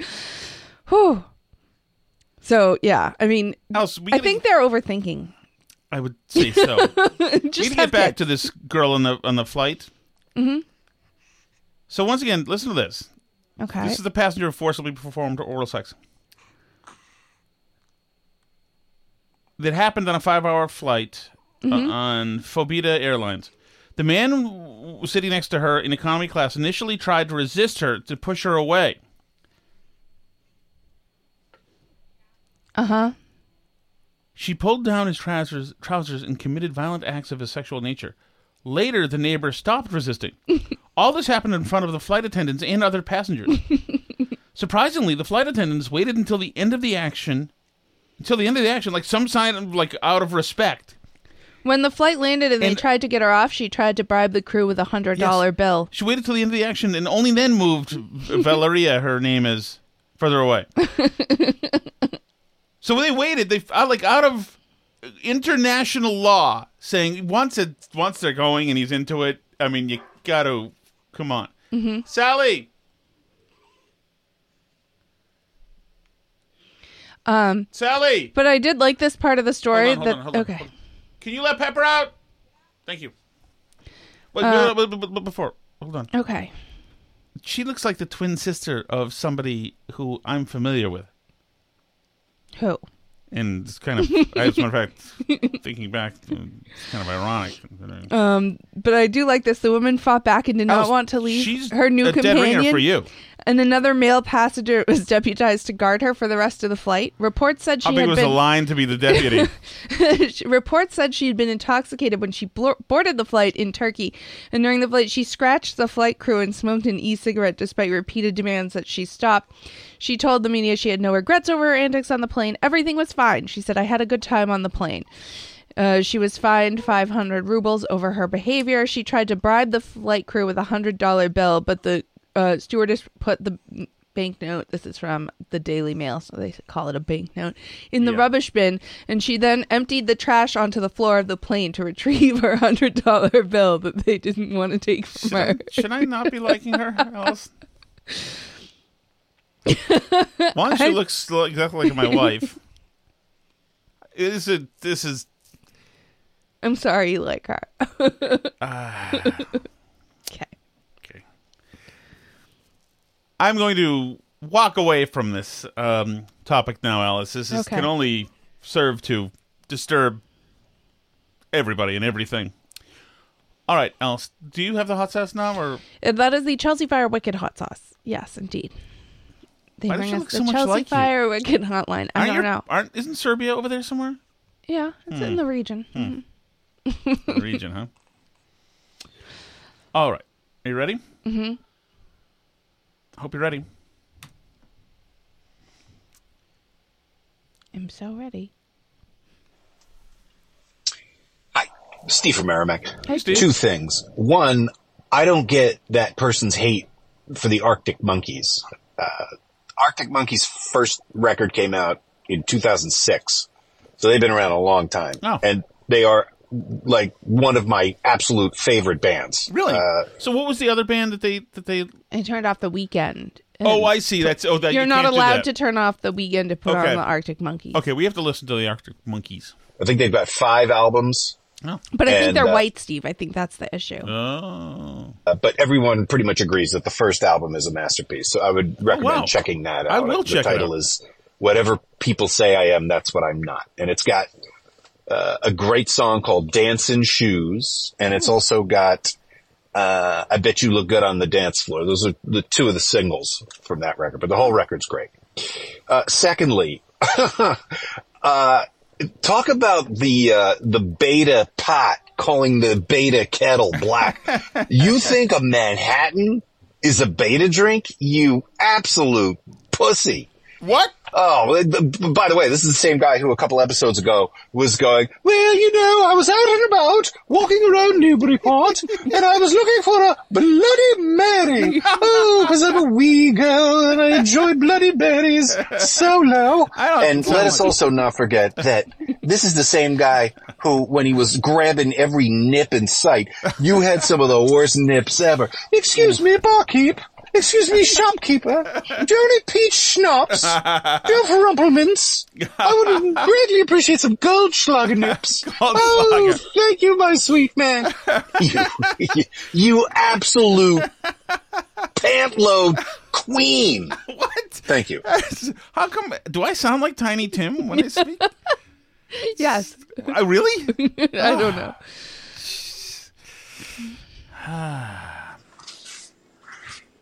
Whew. So yeah, I mean, Alice, we I think they're overthinking. I would say so. [LAUGHS] we Just need get back kids. to this girl on the on the flight. hmm So once again, listen to this. Okay. This is the passenger forcibly performed oral sex. That happened on a five-hour flight uh, Mhm. on Pobeda Airlines. The man sitting next to her in economy class initially tried to resist her to push her away. Uh huh. She pulled down his trousers, trousers and committed violent acts of a sexual nature. Later, the neighbor stopped resisting. [LAUGHS] All this happened in front of the flight attendants and other passengers. [LAUGHS] Surprisingly, the flight attendants waited until the end of the action, until the end of the action, like some sign of like out of respect. When the flight landed and, they tried to get her off, she tried to bribe the crew with a hundred dollar bill. She waited till the end of the action and only then moved Valeria, her name is, further away. [LAUGHS] so when they waited. They uh, like out of international law saying once it once they're going and he's into it. I mean, you got to come on, hmm Sally. Um, Sally. But I did like this part of the story. Hold on, hold that on, hold on, okay. Can you let Pepper out? Thank you. Wait, Uh, no, no, but- but- but before, hold on. Okay. She looks like the twin sister of somebody who I'm familiar with. Who? And it's kind of, [LAUGHS] as a matter of fact, thinking back, it's kind of ironic. considering- Um, but I do like this. The woman fought back and did not Alice, want to leave she's her new a dead companion. ringer for you. And another male passenger was [LAUGHS] deputized to guard her for the rest of the flight. Reports said she How big had was been the line to be the deputy? [LAUGHS] Reports said she had been intoxicated when she boarded the flight in Turkey, and during the flight, she scratched the flight crew and smoked an e cigarette despite repeated demands that she stop. She told the media she had no regrets over her antics on the plane. Everything was fine. She said, I had a good time on the plane. Uh, she was fined 500 rubles over her behavior. She tried to bribe the flight crew with a $100 bill, but the uh, stewardess put the banknote, this is from the Daily Mail, so they call it a banknote, in the rubbish bin, and she then emptied the trash onto the floor of the plane to retrieve her [LAUGHS] $100 bill that they didn't want to take from her. Should I not be liking her, Alice? [LAUGHS] One, she I- looks li- exactly like my wife. Is it? This is. I'm sorry you like her. [LAUGHS] Okay. Okay. I'm going to walk away from this um, topic now, Alice. This is, Okay. can only serve to disturb everybody and everything. All right, Alice. Do you have the hot sauce now, or that is the Chelsea Fire Wicked Hot Sauce. Yes, indeed. They Why does bring us look the so much Chelsea like you? Fire Wicked Hotline. I aren't don't your- know. Aren't isn't Serbia over there somewhere? Yeah, it's Hmm. in the region. Hmm. Mhm. Region, huh? All right. Are you ready? hmm Hope you're ready. I'm so ready. Steve from Merrimack. Hi, Steve. Two things. One, I don't get that person's hate for the Arctic Monkeys. Uh, Arctic Monkeys' first record came out in 2006, so they've been around a long time, Oh. and they are like one of my absolute favorite bands. Really? Uh, so what was the other band that they that they? I turned off the Weeknd. Oh, I see. That's oh, that You're you not allowed to turn off the Weeknd to put Okay. on the Arctic Monkeys. Okay, we have to listen to the Arctic Monkeys. I think they've got five albums. Oh. But I think they're uh, white, Steve. I think that's the issue. Oh. Uh, but everyone pretty much agrees that the first album is a masterpiece. So I would recommend Oh, wow. checking that out. I will the check it title out. is "Whatever People Say I Am, That's What I'm Not," and it's got uh, a great song called "Dancing Shoes," and it's also got uh, "I Bet You Look Good on the Dance Floor." Those are the two of the singles from that record, but the whole record's great. Uh, secondly, [LAUGHS] uh, talk about the uh, the beta pot calling the beta kettle black. [LAUGHS] you think a Manhattan is a beta drink? You absolute pussy. What? Oh, uh, by the way, this is the same guy who a couple episodes ago was going, well, you know, I was out and about, walking around Newburyport, and I was looking for a Bloody Mary. Oh, because I'm a wee girl and I enjoy Bloody Marys solo. [LAUGHS] And let us also not forget that this is the same guy who, when he was grabbing every nip in sight, you had some of the worst nips ever. Excuse me, barkeep. Excuse me, shopkeeper. Do you have any peach schnapps? Do you have Rumple Minze? I would greatly appreciate some Goldschlager nips. [LAUGHS] oh, thank you, my sweet man. you, [LAUGHS] you, you absolute pantload queen. What? Thank you. [LAUGHS] How come? Do I sound like Tiny Tim when I speak? yes. I really? I don't know. [SIGHS] Ah.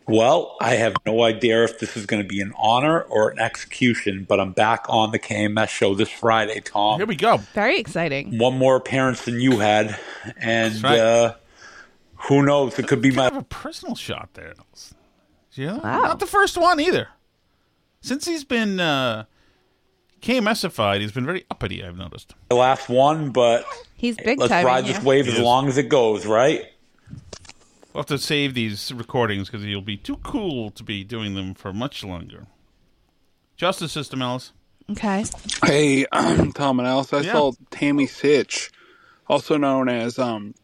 Well, I have no idea if this is going to be an honor or an execution, but I'm back on the KMS show this Friday, Tom. Here we go. Very exciting. One more appearance than you had, and right. uh, who knows? It could be my Kind of a personal shot there. Yeah, not the first one either. Since he's been uh, KMSified, he's been very uppity. I've noticed. The last one, but He's big let's ride you. this wave as Yes. long as it goes, right? We'll have to save these recordings because you'll be too cool to be doing them for much longer. Justice system, Alice. Okay. Hey, [CLEARS THROAT] Tom and Alice, I Yeah. saw Tammy Sytch, also known as um,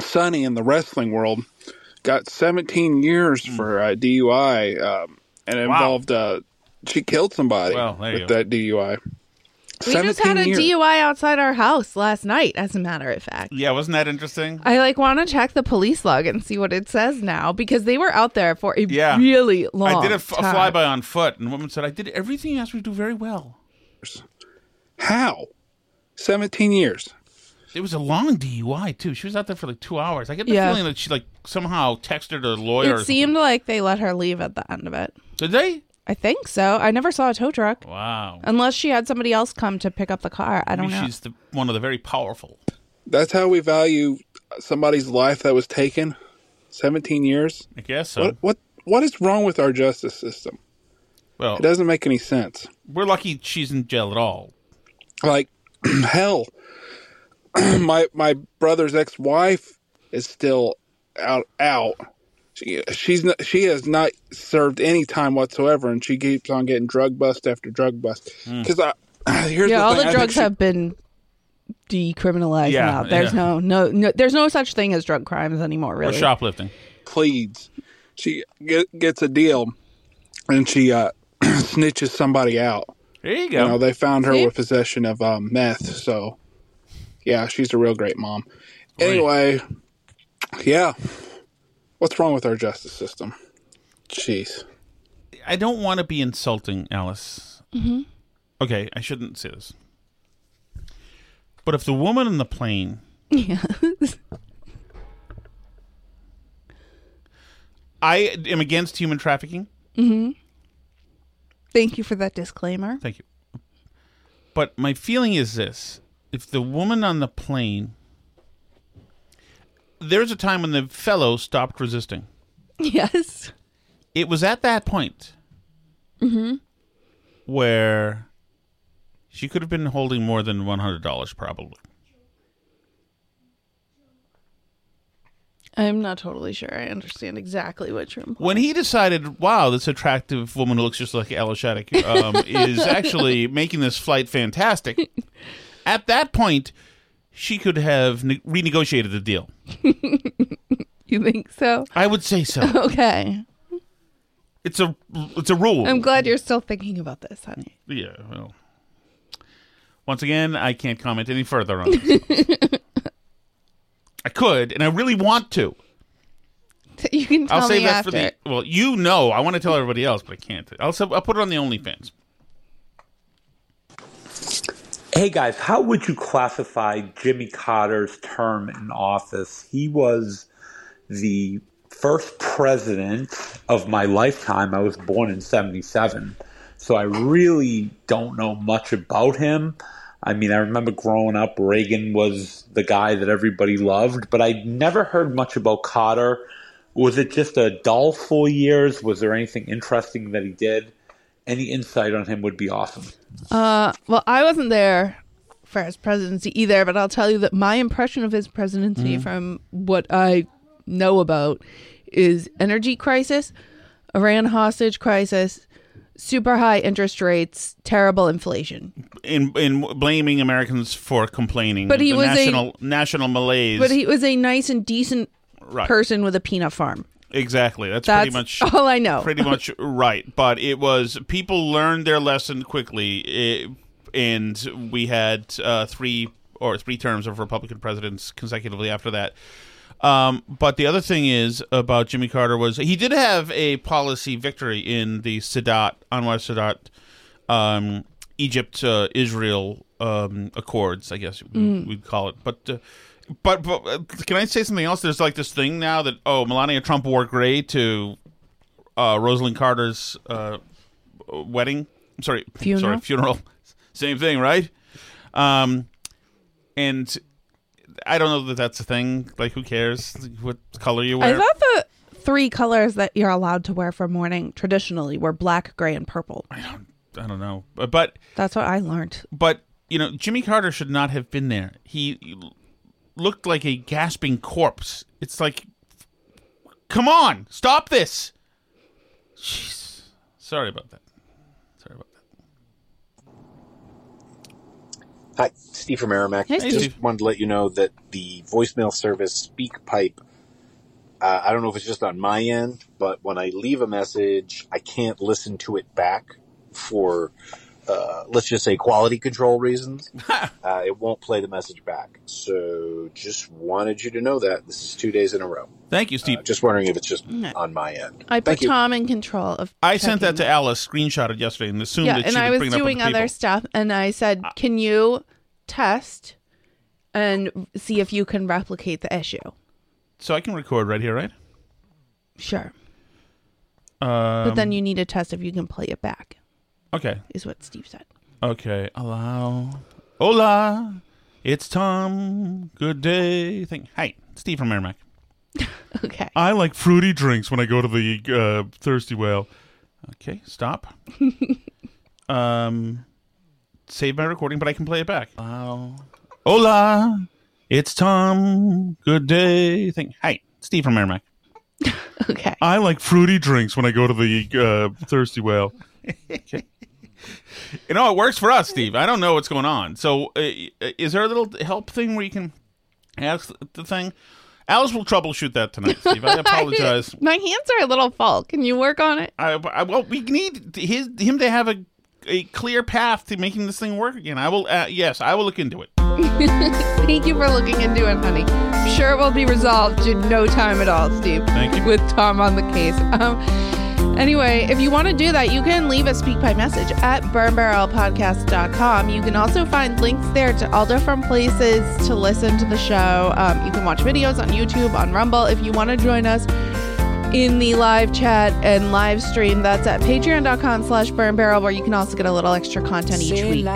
Sunny in the wrestling world, got 17 years for uh, DUI, um, and it. Wow. involved uh, she killed somebody Well, there you with go. that DUI. We just had a years. DUI outside our house last night, as a matter of fact. Yeah, wasn't that interesting? I like want to check the police log and see what it says now because they were out there for a Yeah. really long. Time. I did a, f- a time. flyby on foot, and the woman said, I did everything you asked me to do very well. How? 17 years. It was a long DUI, too. She was out there for like two hours. I get the Yeah. feeling that she like somehow texted her lawyer. It seemed like they let her leave at the end of it. Did they? I think so. I never saw a tow truck. Wow. Unless she had somebody else come to pick up the car. I don't Maybe know. she's the, one of the very powerful. That's how we value somebody's life that was taken. 17 years. I guess so. What what what is wrong with our justice system? Well, It doesn't make any sense. we're lucky she's in jail at all. Like [CLEARS THROAT] hell. [CLEARS THROAT] my my brother's ex-wife is still out out. She she's not, she has not served any time whatsoever, and she keeps on getting drug bust after drug bust. Hmm. Because I [CLEARS THROAT] here's yeah, the all thing, the I drugs she- have been decriminalized Yeah, now. There's yeah. no, no no there's no such thing as drug crimes anymore, really. Or shoplifting. pleads. She get, gets a deal, and she uh, [CLEARS THROAT] snitches somebody out. There you go. You know, they found her See? with possession of um, meth. So, yeah, she's a real great mom. Anyway, yeah, what's wrong with our justice system? Jeez. I don't want to be insulting, Alice. Mhm. Okay, I shouldn't say this. But if the woman in the plane Yeah. I am against human trafficking. hmm Thank you for that disclaimer. Thank you. But my feeling is this if the woman on the plane, there's a time when the fellow stopped resisting. Yes. It was at that point mm-hmm. where she could have been holding more than $100 probably. I'm not totally sure. I understand exactly what you're implying. When he decided, wow, this attractive woman who looks just like Ella Shattuck um, [LAUGHS] is actually making this flight fantastic, at that point, she could have ne- renegotiated the deal. [LAUGHS] You think so? I would say so. [LAUGHS] Okay. It's a it's a rule. I'm glad you're still thinking about this, honey. Yeah. Well, once again, I can't comment any further on this. [LAUGHS] I could, and I really want to. You can tell I'll save me that after. for the. Well, you know, I want to tell everybody else, but I can't. I'll I'll put it on the OnlyFans. Hey guys, how would you classify Jimmy Carter's term in office? He was the first president of my lifetime. I was born in 77. so I really don't know much about him. I mean, I remember growing up, Reagan was the guy that everybody loved, but I'd never heard much about Carter. Was it just a dull four years? Was there anything interesting that he did? Any insight on him would be awesome. Uh, well, I wasn't there for his presidency either, but I'll tell you that my impression of his presidency, Mhm. from what I know about, is energy crisis, Iran hostage crisis, super high interest rates, terrible inflation. In in blaming Americans for complaining, But he the was a- national national malaise. But he was a nice and decent Right. person with a peanut farm. Exactly. That's, That's pretty much all I know. Pretty much [LAUGHS] right. But it was people learned their lesson quickly, eh, and we had uh, three or three terms of Republican presidents consecutively after that. Um, but the other thing is about Jimmy Carter was he did have a policy victory in the Sadat Anwar Sadat um, Egypt uh, Israel um, Accords, I guess Mm. we'd call it. But uh, but but uh, can I say something else? There's like this thing now that oh Melania Trump wore gray to uh, Rosalynn Carter's uh, wedding. I'm sorry, Funeral? sorry, funeral. [LAUGHS] Same thing, right? Um, and I don't know that that's a thing. Like, who cares what color you wear? I thought the three colors that you're allowed to wear for mourning traditionally were black, gray, and purple. I don't I don't know, but, but That's what I learned. but you know, Jimmy Carter should not have been there. He looked like a gasping corpse. It's like, come on, stop this. Jeez. Sorry about that. Sorry about that. Hi, Steve from Merrimack. Hey, I just Steve. wanted to let you know that the voicemail service SpeakPipe, uh, I don't know if it's just on my end, but when I leave a message, I can't listen to it back for, uh, let's just say quality control reasons. [LAUGHS] uh, it won't play the message back. So just wanted you to know that. This is two days in a row. Thank you, Steve. Uh, just wondering if it's just Okay. on my end. I put Thank you. Tom in control of. I sent that to Alice, screenshotted yesterday, and assumed yeah, that and she I would was bring it up with doing other people. stuff, and I said, "Can you test and see if you can replicate the issue?" So I can record right here, right? Sure, Um, but then you need to test if you can play it back. Okay. Is what Steve said. Okay, allow. Hola, it's Tom. Good day. Thing. Hey, Steve from Merrimack. [LAUGHS] okay. I like fruity drinks when I go to the uh, Thirsty Whale. Okay, stop. [LAUGHS] um, save my recording, but I can play it back. Allow. Hola, it's Tom. Good day. Thing. Hey, Steve from Merrimack. [LAUGHS] okay. I like fruity drinks when I go to the uh, Thirsty Whale. okay. You know, it works for us, Steve. I don't know what's going on. So, uh, is there a little help thing where you can ask the thing? Alice will troubleshoot that tonight, [LAUGHS] Steve. I apologize. [LAUGHS] My hands are a little full. Can you work on it? I, I well, we need his him to have a a clear path to making this thing work again. I will. Uh, yes, I will look into it. [LAUGHS] Thank you for looking into it, honey. I'm sure it will be resolved in no time at all, Steve. Thank you. With Tom on the case. Um, anyway, if you want to do that, you can leave a SpeakPipe message at burnbarrelpodcast.com. You can also find links there to all different places to listen to the show. Um, you can watch videos on YouTube, on Rumble. If you want to join us in the live chat and live stream, that's at patreon.com slash burnbarrel, where you can also get a little extra content each week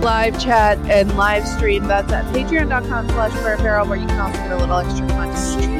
live chat and live stream. That's at patreon.com slash barrel where you can also get a little extra content each week.